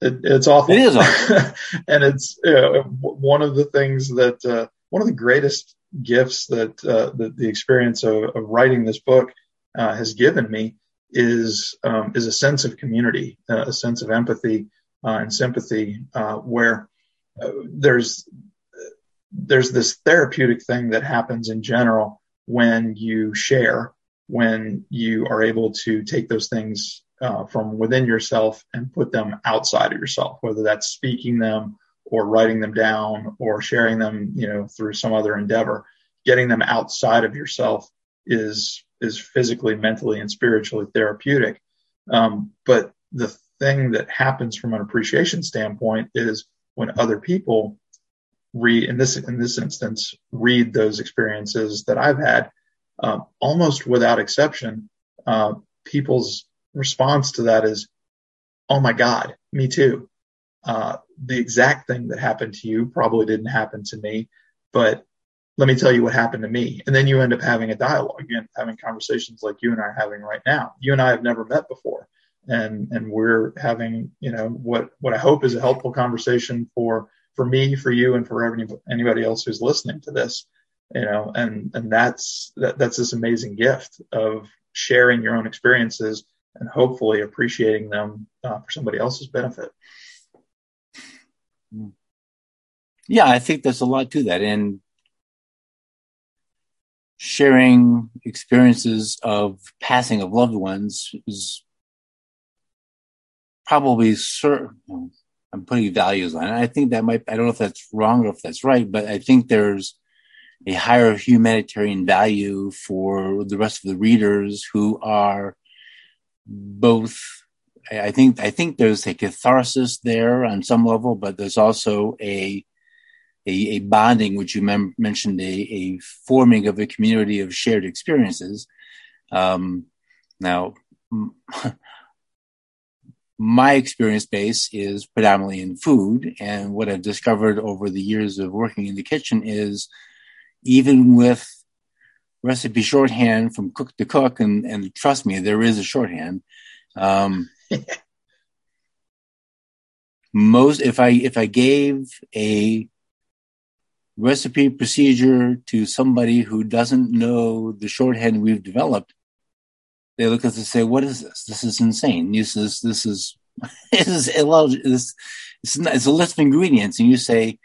Speaker 3: It, it's awful.
Speaker 1: It is awful,
Speaker 3: and it's you know, one of the things that uh, one of the greatest gifts that uh, that the experience of, of writing this book uh, has given me is um, is a sense of community, uh, a sense of empathy uh, and sympathy, uh, where uh, there's there's this therapeutic thing that happens in general when you share, when you are able to take those things uh, from within yourself and put them outside of yourself, whether that's speaking them or writing them down or sharing them, you know, through some other endeavor. Getting them outside of yourself is is physically, mentally, and spiritually therapeutic. Um, but the thing that happens from an appreciation standpoint is when other people read in this in this instance read those experiences that I've had, uh, almost without exception, uh, people's response to that is, "Oh my God, me too." Uh, the exact thing that happened to you probably didn't happen to me, but let me tell you what happened to me. And then you end up having a dialogue, you having conversations like you and I are having right now. You and I have never met before. And, and we're having, you know, what, what I hope is a helpful conversation for, for me, for you, and for anybody else who's listening to this, you know, and, and that's, that, that's this amazing gift of sharing your own experiences and hopefully appreciating them uh, for somebody else's benefit.
Speaker 1: Yeah, I think there's a lot to that. And sharing experiences of passing of loved ones is probably certain. I'm putting values on it. I think that might, I don't know if that's wrong or if that's right, but I think there's a higher humanitarian value for the rest of the readers who are both I think I think there's a catharsis there on some level, but there's also a a, a bonding, which you mem- mentioned, a, a, forming of a community of shared experiences. Um, now, my experience base is predominantly in food, and what I've discovered over the years of working in the kitchen is even with recipe shorthand from cook to cook, and, and trust me, there is a shorthand. Um, most if I if I gave a recipe procedure to somebody who doesn't know the shorthand we've developed, they look at us and say, "What is this? This is insane. This is this is this is illogical. This it's, not, it's a list of ingredients." And you say,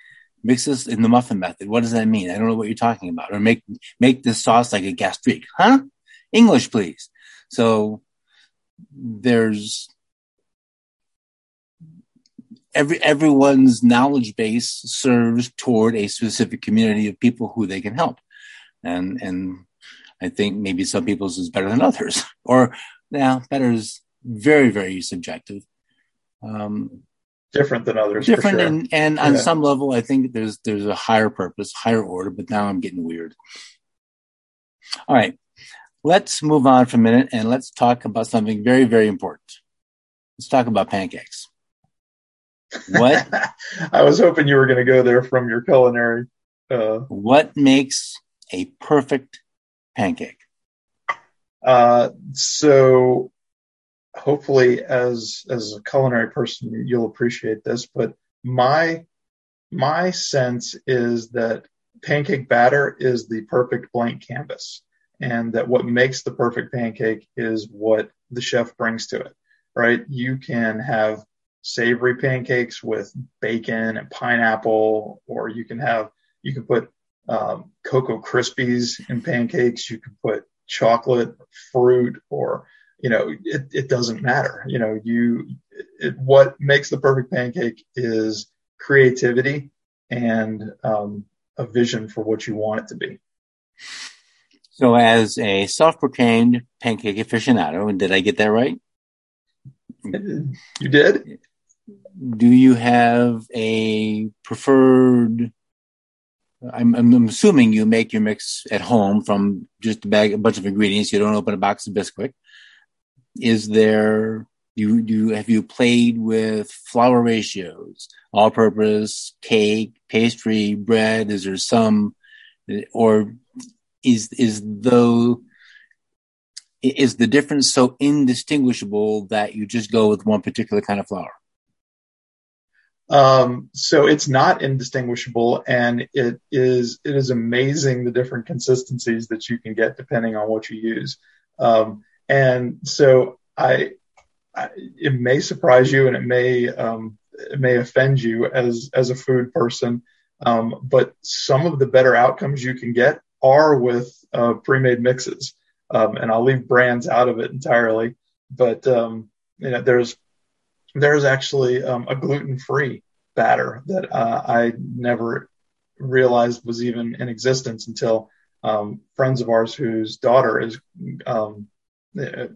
Speaker 1: "Mix this in the muffin method." What does that mean? I don't know what you're talking about. Or make make this sauce like a gastrique, huh? English, please. So there's every everyone's knowledge base serves toward a specific community of people who they can help, and and I think maybe some people's is better than others, or now better is very very subjective. Um,
Speaker 3: different than others.
Speaker 1: Different,
Speaker 3: sure.
Speaker 1: and, and on some level, I think there's there's a higher purpose, higher order. But now I'm getting weird. All right, let's move on for a minute and let's talk about something very very important. Let's talk about pancakes. What?
Speaker 3: I was hoping you were going to go there from your culinary. Uh,
Speaker 1: what makes a perfect pancake?
Speaker 3: Uh, so hopefully as as a culinary person you'll appreciate this but my my sense is that pancake batter is the perfect blank canvas and that what makes the perfect pancake is what the chef brings to it right you can have savory pancakes with bacon and pineapple, or you can have you can put um, cocoa krispies in pancakes. You can put chocolate, fruit, or you know it, it doesn't matter. You know you it, what makes the perfect pancake is creativity and um, a vision for what you want it to be.
Speaker 1: So, as a self-proclaimed pancake aficionado, did I get that right?
Speaker 3: You did
Speaker 1: do you have a preferred? I'm, I'm, assuming you make your mix at home from just a bag, a bunch of ingredients. You don't open a box of Bisquick. Is there you do have you played with flour ratios, all-purpose cake, pastry, bread? Is there some, or is is though is the difference so indistinguishable that you just go with one particular kind of flour?
Speaker 3: Um, so it's not indistinguishable and it is, it is amazing the different consistencies that you can get depending on what you use. Um, and so I, I, it may surprise you and it may, um, it may offend you as, as a food person. Um, but some of the better outcomes you can get are with uh, pre-made mixes, um, and I'll leave brands out of it entirely. But um, you know, there's there's actually um, a gluten-free batter that uh, I never realized was even in existence until um, friends of ours whose daughter is um, uh,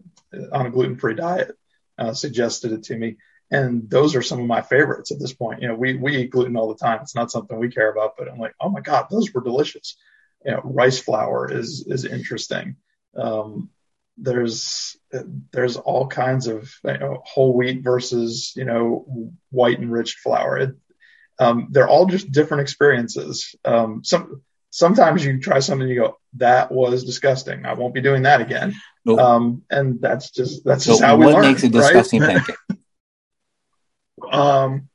Speaker 3: on a gluten-free diet uh, suggested it to me. And those are some of my favorites at this point. You know, we, we eat gluten all the time. It's not something we care about, but I'm like, oh my God, those were delicious. You know, rice flour is, is interesting. Um, there's, there's all kinds of you know, whole wheat versus, you know, white enriched flour. It, um, they're all just different experiences. Um, some, sometimes you try something and you go, that was disgusting. I won't be doing that again. Nope. Um, and that's just, that's so just how we learn. What makes a disgusting right? pancake? um,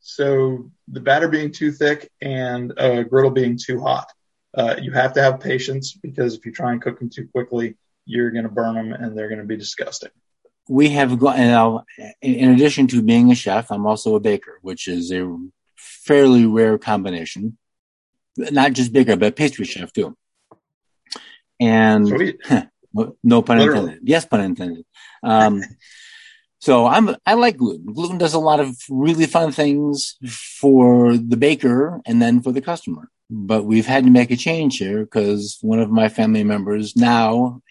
Speaker 3: so the batter being too thick and a griddle being too hot. Uh, you have to have patience because if you try and cook them too quickly, you're going to burn them and they're going to be disgusting
Speaker 1: we have got, now, in addition to being a chef, I'm also a baker, which is a fairly rare combination. Not just baker, but pastry chef too. And no pun Literally. intended. Yes, pun intended. Um, so I'm, I like gluten. Gluten does a lot of really fun things for the baker and then for the customer but we've had to make a change here because one of my family members now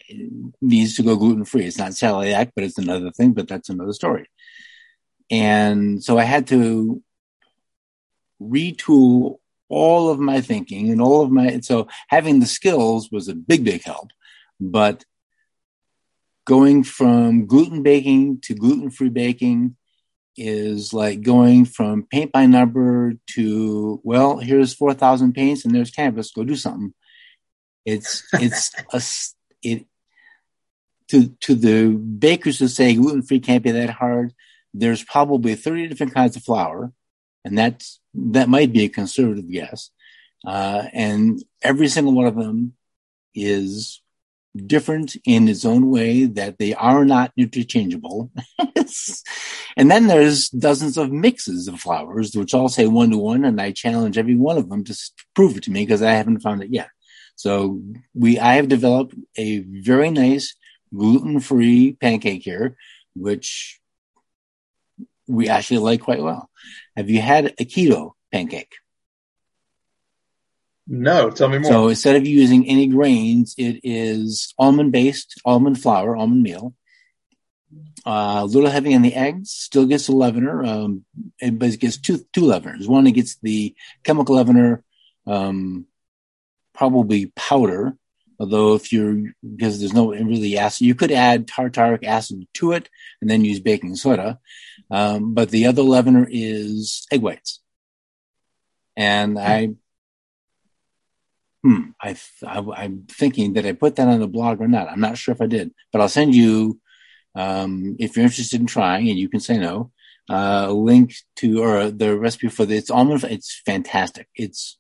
Speaker 1: needs to go gluten free. It's not celiac, but it's another thing, but that's another story. And so I had to retool all of my thinking and all of my, so having the skills was a big, big help, but going from gluten baking to gluten free baking is like going from paint by number to well here's 4000 paints and there's canvas go do something it's it's a it to to the bakers who say gluten free can't be that hard there's probably 30 different kinds of flour and that's that might be a conservative guess uh, and every single one of them is different in its own way that they are not interchangeable. and then there's dozens of mixes of flours, which all say one to one, and I challenge every one of them to prove it to me because I haven't found it yet. So we, I have developed a very nice gluten-free pancake here, which we actually like quite well. Have you had a keto pancake?
Speaker 3: No, tell me more.
Speaker 1: So instead of using any grains, it is almond based, almond flour, almond meal. Uh, a little heavy on the eggs, still gets a leavener, um, but it gets two two leaveners. One, it gets the chemical leavener, um, probably powder. Although if you're because there's no really acid, you could add tartaric acid to it and then use baking soda. Um, but the other leavener is egg whites, and I hmm, I, I, am thinking that I put that on the blog or not. I'm not sure if I did, but I'll send you, um, if you're interested in trying and you can say no, uh, a link to, or the recipe for the, it's almond, it's fantastic. It's,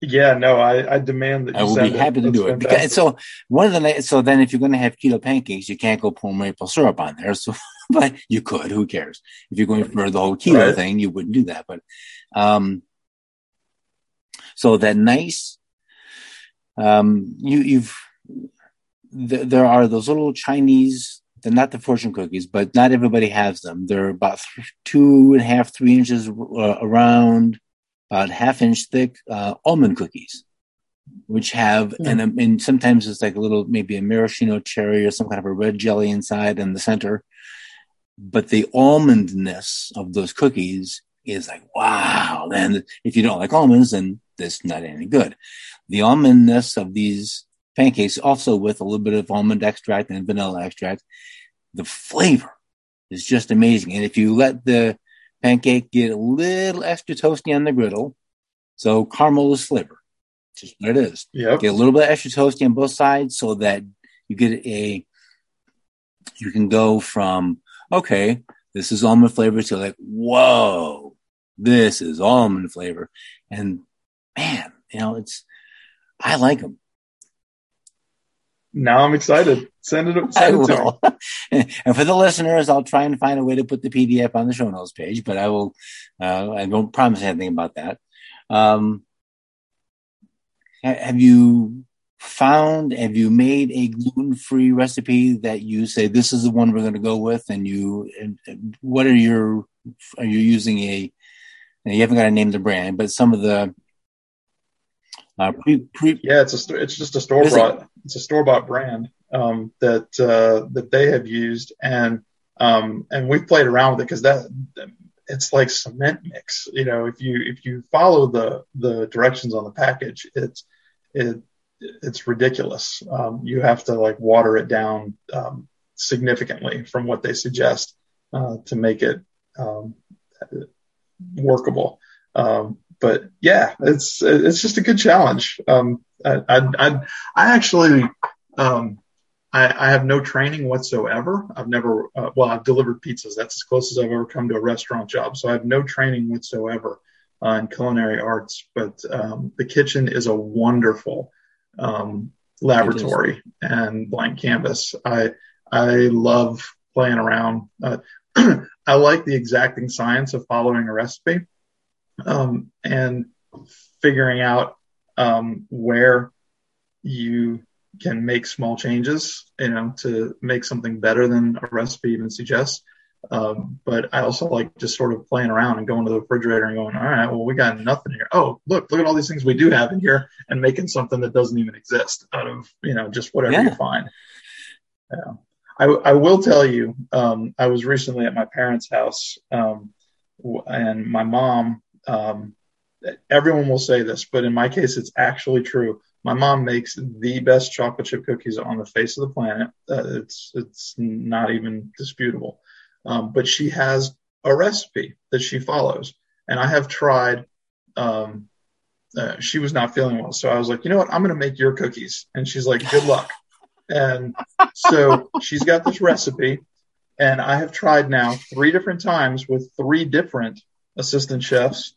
Speaker 3: yeah, no, I, I demand that.
Speaker 1: I will be happy to do it. Because, so one of the so then if you're going to have keto pancakes, you can't go pour maple syrup on there. So, but you could. Who cares? If you're going for the whole keto right. thing, you wouldn't do that. But, um, so that nice um, you, you've, th- there are those little Chinese, they're not the fortune cookies, but not everybody has them. They're about th- two and a half, three inches uh, around, about half inch thick, uh, almond cookies, which have, mm. and, and sometimes it's like a little, maybe a maraschino cherry or some kind of a red jelly inside in the center. But the almondness of those cookies is like, wow. And if you don't like almonds, then that's not any good. The almondness of these pancakes, also with a little bit of almond extract and vanilla extract, the flavor is just amazing. And if you let the pancake get a little extra toasty on the griddle, so caramel is flavor, just what it is. Yep. Get a little bit extra toasty on both sides so that you get a, you can go from, okay, this is almond flavor to like, whoa, this is almond flavor. And man, you know, it's, I like them.
Speaker 3: Now I'm excited. Send it, send I will.
Speaker 1: and for the listeners, I'll try and find a way to put the PDF on the show notes page, but I will, uh, I won't promise anything about that. Um, have you found, have you made a gluten-free recipe that you say, this is the one we're going to go with? And you, and what are your, are you using a, you haven't got to name the brand, but some of the,
Speaker 3: uh, pre, pre, yeah, it's a, it's just a store bought, it? it's a store bought brand, um, that, uh, that they have used. And, um, and we've played around with it because that, it's like cement mix. You know, if you if you follow the the directions on the package, it's it it's ridiculous. Um, you have to like water it down um, significantly from what they suggest uh, to make it um, workable. Um, but yeah, it's it's just a good challenge. Um, I, I, I, I actually um, I, I, have no training whatsoever. I've never, uh, well, I've delivered pizzas. That's as close as I've ever come to a restaurant job. So I have no training whatsoever uh, in culinary arts, but um, the kitchen is a wonderful um, laboratory and blank canvas. I, I love playing around. Uh, I like the exacting science of following a recipe um, and figuring out um, where you can make small changes, you know, to make something better than a recipe even suggests. Um, but I also like just sort of playing around and going to the refrigerator and going, all right, well, we got nothing here. Oh, look, look at all these things we do have in here and making something that doesn't even exist out of, you know, just whatever yeah. you find. Yeah. I, I will tell you, um, I was recently at my parents' house, um, and my mom, um, everyone will say this, but in my case, it's actually true. My mom makes the best chocolate chip cookies on the face of the planet. Uh, it's it's not even disputable. Um, but she has a recipe that she follows, and I have tried. Um, uh, she was not feeling well, so I was like, you know what, I'm going to make your cookies, and she's like, good luck. And so she's got this recipe, and I have tried now three different times with three different assistant chefs,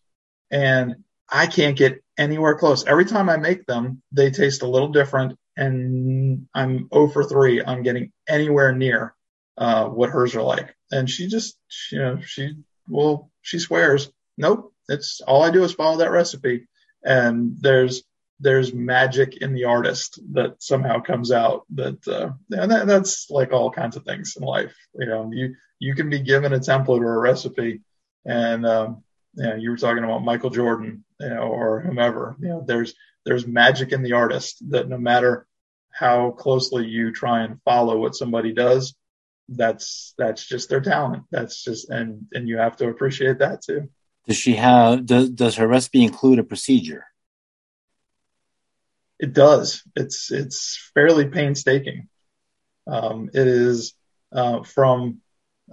Speaker 3: and I can't get anywhere close. Every time I make them, they taste a little different, and I'm 0 for 3 on getting anywhere near uh, what hers are like. And she just, you know, she well, she swears, nope, it's all I do is follow that recipe. And there's there's magic in the artist that somehow comes out that uh, and that, that's like all kinds of things in life. You know, you you can be given a template or a recipe, and um, you, know, you were talking about Michael Jordan, you know, or whomever. You know, there's there's magic in the artist that no matter how closely you try and follow what somebody does, that's that's just their talent. That's just and and you have to appreciate that too.
Speaker 1: Does she have does does her recipe include a procedure?
Speaker 3: It does. It's it's fairly painstaking. Um, it is uh, from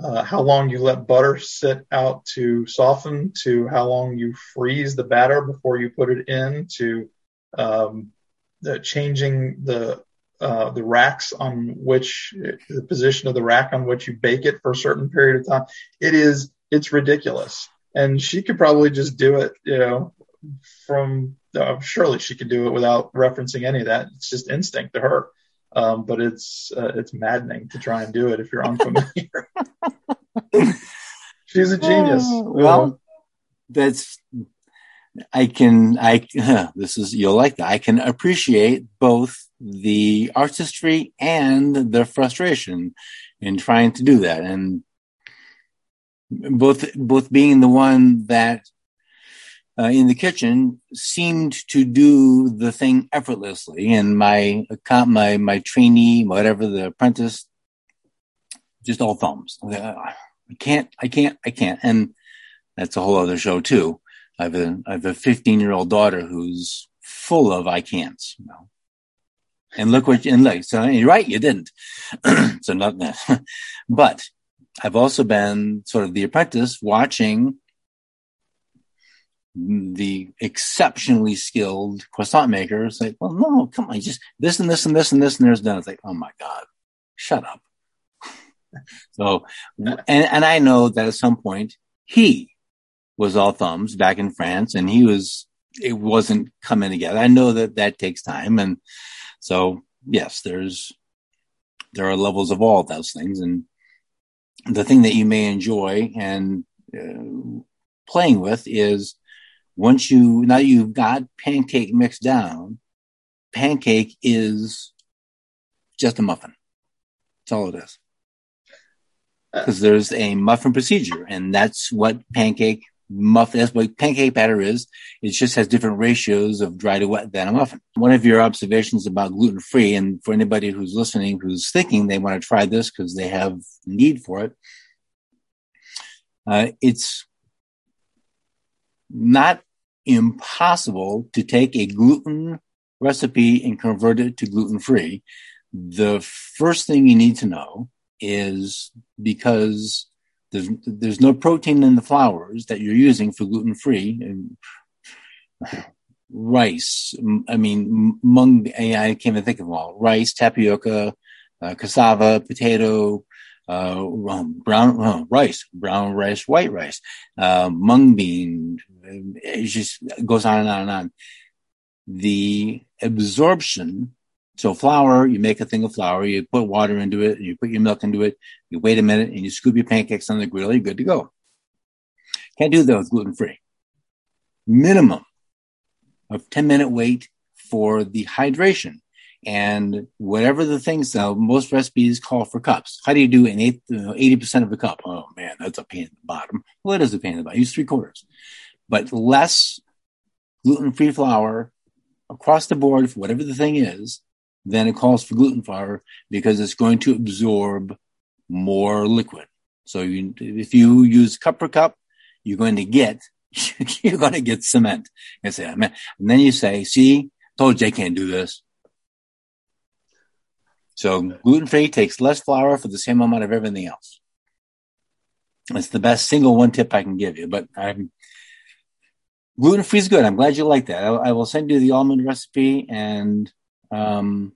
Speaker 3: uh, how long you let butter sit out to soften, to how long you freeze the batter before you put it in, to um, the changing the uh, the racks on which the position of the rack on which you bake it for a certain period of time. It is it's ridiculous, and she could probably just do it, you know, from uh, surely she could do it without referencing any of that. It's just instinct to her. Um, but it's uh, it's maddening to try and do it if you're unfamiliar. She's a genius.
Speaker 1: well, that's I can I this is you'll like that. I can appreciate both the artistry and the frustration in trying to do that, and both both being the one that uh, in the kitchen seemed to do the thing effortlessly. And my my my trainee, whatever the apprentice, just all thumbs. I can't, I can't, I can't. And that's a whole other show too. I have a I have a 15 year old daughter who's full of I can't. You know. And look what you, and look, so you're right, you didn't. so not that. but I've also been sort of the apprentice watching the exceptionally skilled croissant makers like, well, no, come on, just this and this and this and this and there's done. It's like, oh my God, shut up. so, and, and I know that at some point he was all thumbs back in France and he was, it wasn't coming together. I know that that takes time. And so, yes, there's, there are levels of all those things. And the thing that you may enjoy and uh, playing with is Once you, now you've got pancake mixed down, pancake is just a muffin. That's all it is. Because there's a muffin procedure, and that's what pancake muffin, that's what pancake batter is. It just has different ratios of dry to wet than a muffin. One of your observations about gluten free, and for anybody who's listening who's thinking they want to try this because they have need for it, uh, it's not impossible to take a gluten recipe and convert it to gluten free. The first thing you need to know is because there's, there's no protein in the flours that you're using for gluten free and rice. I mean, mung, I can't even think of them all. Rice, tapioca, uh, cassava, potato, uh, brown uh, rice, brown rice, white rice, uh, mung bean. It just goes on and on and on. The absorption. So flour, you make a thing of flour, you put water into it, you put your milk into it. You wait a minute, and you scoop your pancakes on the grill. You're good to go. Can't do that with gluten free. Minimum of 10 minute wait for the hydration and whatever the things now most recipes call for cups. How do you do an eighth you 80% of a cup? Oh man that's a pain in the bottom. Well it is a pain in the bottom. Use three quarters. But less gluten-free flour across the board for whatever the thing is than it calls for gluten flour because it's going to absorb more liquid. So you, if you use cup per cup you're going to get you're going to get cement. And say and then you say see told you I can't do this so gluten free takes less flour for the same amount of everything else. It's the best single one tip I can give you, but I'm gluten free is good. I'm glad you like that. I, I, will send you the almond recipe and, um,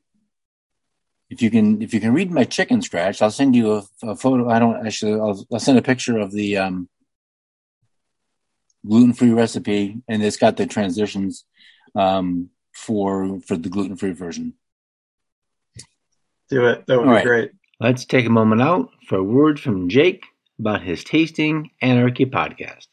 Speaker 1: if you can, if you can read my chicken scratch, I'll send you a, a photo. I don't actually, I'll, I'll, send a picture of the, um, gluten free recipe and it's got the transitions, um, for, for the gluten free version.
Speaker 3: Do it. That would All be right. great.
Speaker 1: Let's take a moment out for a word from Jake about his Tasting Anarchy podcast.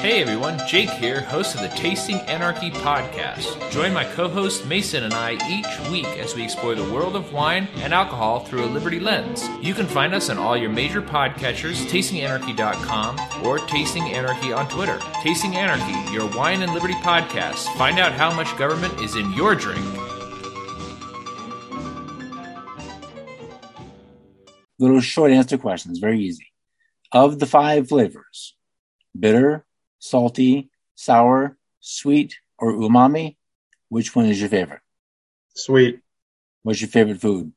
Speaker 4: Hey everyone, Jake here, host of the Tasting Anarchy podcast. Join my co host Mason and I each week as we explore the world of wine and alcohol through a Liberty lens. You can find us on all your major podcatchers, tastinganarchy.com, or Tasting Anarchy on Twitter. Tasting Anarchy, your wine and liberty podcast. Find out how much government is in your drink.
Speaker 1: Little short answer questions, very easy. Of the five flavors, bitter, salty, sour, sweet, or umami? Which one is your favorite?
Speaker 3: Sweet.
Speaker 1: What's your favorite food?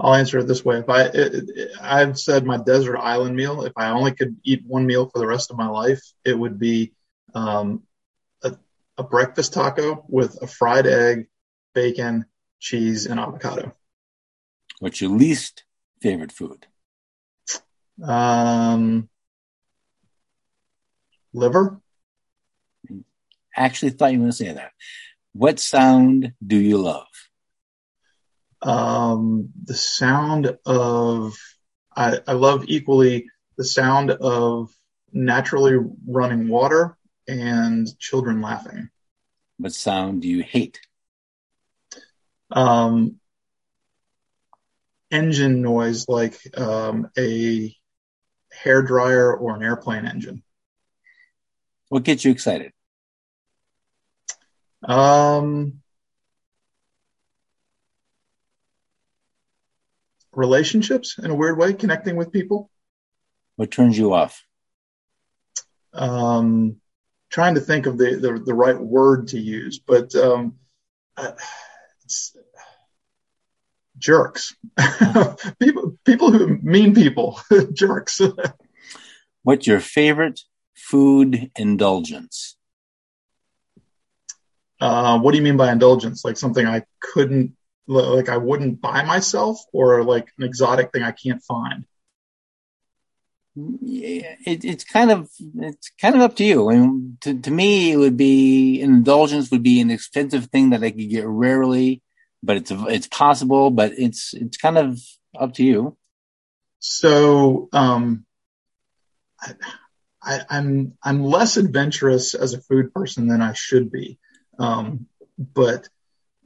Speaker 3: I'll answer it this way. If I, it, it, I've said my desert island meal. If I only could eat one meal for the rest of my life, it would be um, a, a breakfast taco with a fried egg, bacon, cheese, and avocado.
Speaker 1: What's your least favorite food?
Speaker 3: Um, liver.
Speaker 1: Actually, thought you were going to say that. What sound do you love?
Speaker 3: Um, the sound of I, I love equally the sound of naturally running water and children laughing.
Speaker 1: What sound do you hate?
Speaker 3: Um, engine noise like um, a hair dryer or an airplane engine.
Speaker 1: What gets you excited?
Speaker 3: Um, relationships in a weird way, connecting with people.
Speaker 1: What turns you off?
Speaker 3: Um, trying to think of the, the, the right word to use, but um, jerks. people people who mean people, jerks.
Speaker 1: What's your favorite food indulgence?
Speaker 3: Uh, what do you mean by indulgence? Like something I couldn't, like I wouldn't buy myself, or like an exotic thing I can't find?
Speaker 1: Yeah, it, it's kind of it's kind of up to you. I mean, to, to me, it would be an indulgence would be an expensive thing that I could get rarely, but it's it's possible. But it's it's kind of up to you.
Speaker 3: so um, I, I, I'm I'm less adventurous as a food person than I should be, um, but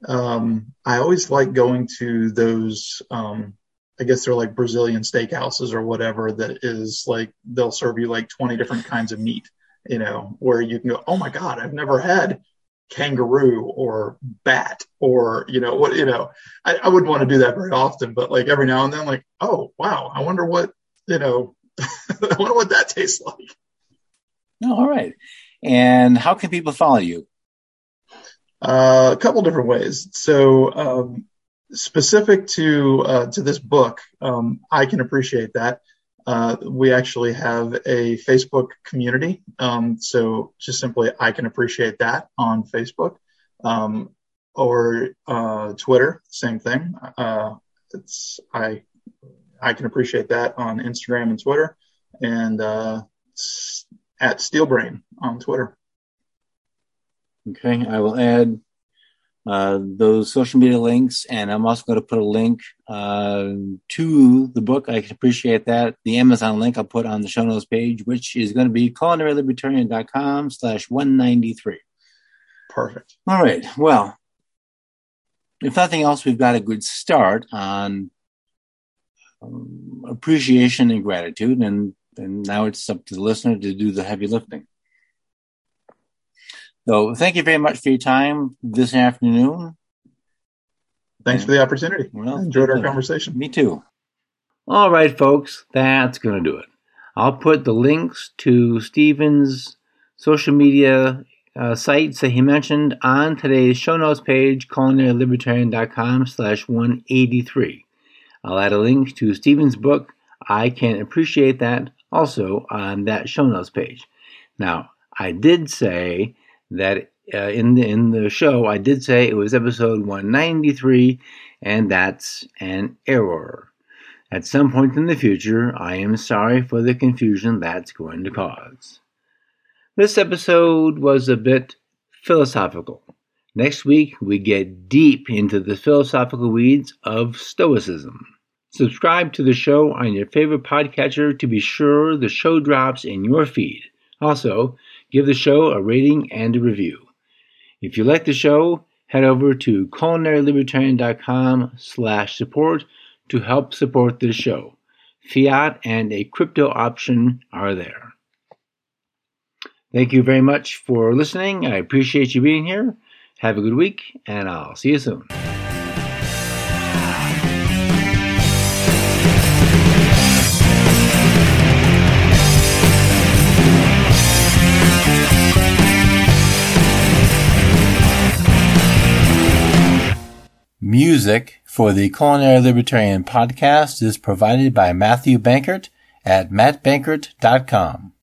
Speaker 3: um, I always like going to those. Um, I guess they're like Brazilian steakhouses or whatever. That is like they'll serve you like 20 different kinds of meat, you know, where you can go, oh my god, I've never had kangaroo or bat or you know what you know I, I wouldn't want to do that very often but like every now and then like oh wow i wonder what you know i wonder what that tastes like
Speaker 1: Oh, all right. And how can people follow you?
Speaker 3: Uh, a couple different ways. So, um, specific to uh, to this book, um, I can appreciate that. Uh, we actually have a Facebook community. Um, so just simply, I can appreciate that on Facebook um, or uh, Twitter. Same thing. Uh, it's I I can appreciate that on Instagram and Twitter, and uh, at Steelbrain on Twitter.
Speaker 1: Okay, I will add uh, those social media links, and I'm also going to put a link uh, to the book. I can appreciate that. The Amazon link I'll put on the show notes page, which is going to be culinarylibertarian.com slash 193.
Speaker 3: Perfect.
Speaker 1: All right. Well, if nothing else, we've got a good start on um, appreciation and gratitude, and, and now it's up to the listener to do the heavy lifting. So thank you very much for your time this afternoon.
Speaker 3: Thanks for the opportunity.
Speaker 1: Well,
Speaker 3: I enjoyed our conversation.
Speaker 1: Me too. All right, folks, that's going to do it. I'll put the links to Steven's social media uh, sites that he mentioned on today's show notes page, culinarylibertarian.com slash 183. I'll add a link to Steven's book, I Can Appreciate That, also on that show notes page. Now, I did say that uh, in the in the show I did say it was episode 193 and that's an error. At some point in the future, I am sorry for the confusion that's going to cause. This episode was a bit philosophical. Next week, we get deep into the philosophical weeds of Stoicism. Subscribe to the show on your favorite podcatcher to be sure the show drops in your feed. Also, give the show a rating and a review. If you like the show, head over to culinarylibertarian.com slash support to help support this show. Fiat and a crypto option are there. Thank you very much for listening. I appreciate you being here. Have a good week, and I'll see you soon. Music for the Culinary Libertarian podcast is provided by Matthew Bankert at mattbankert.com.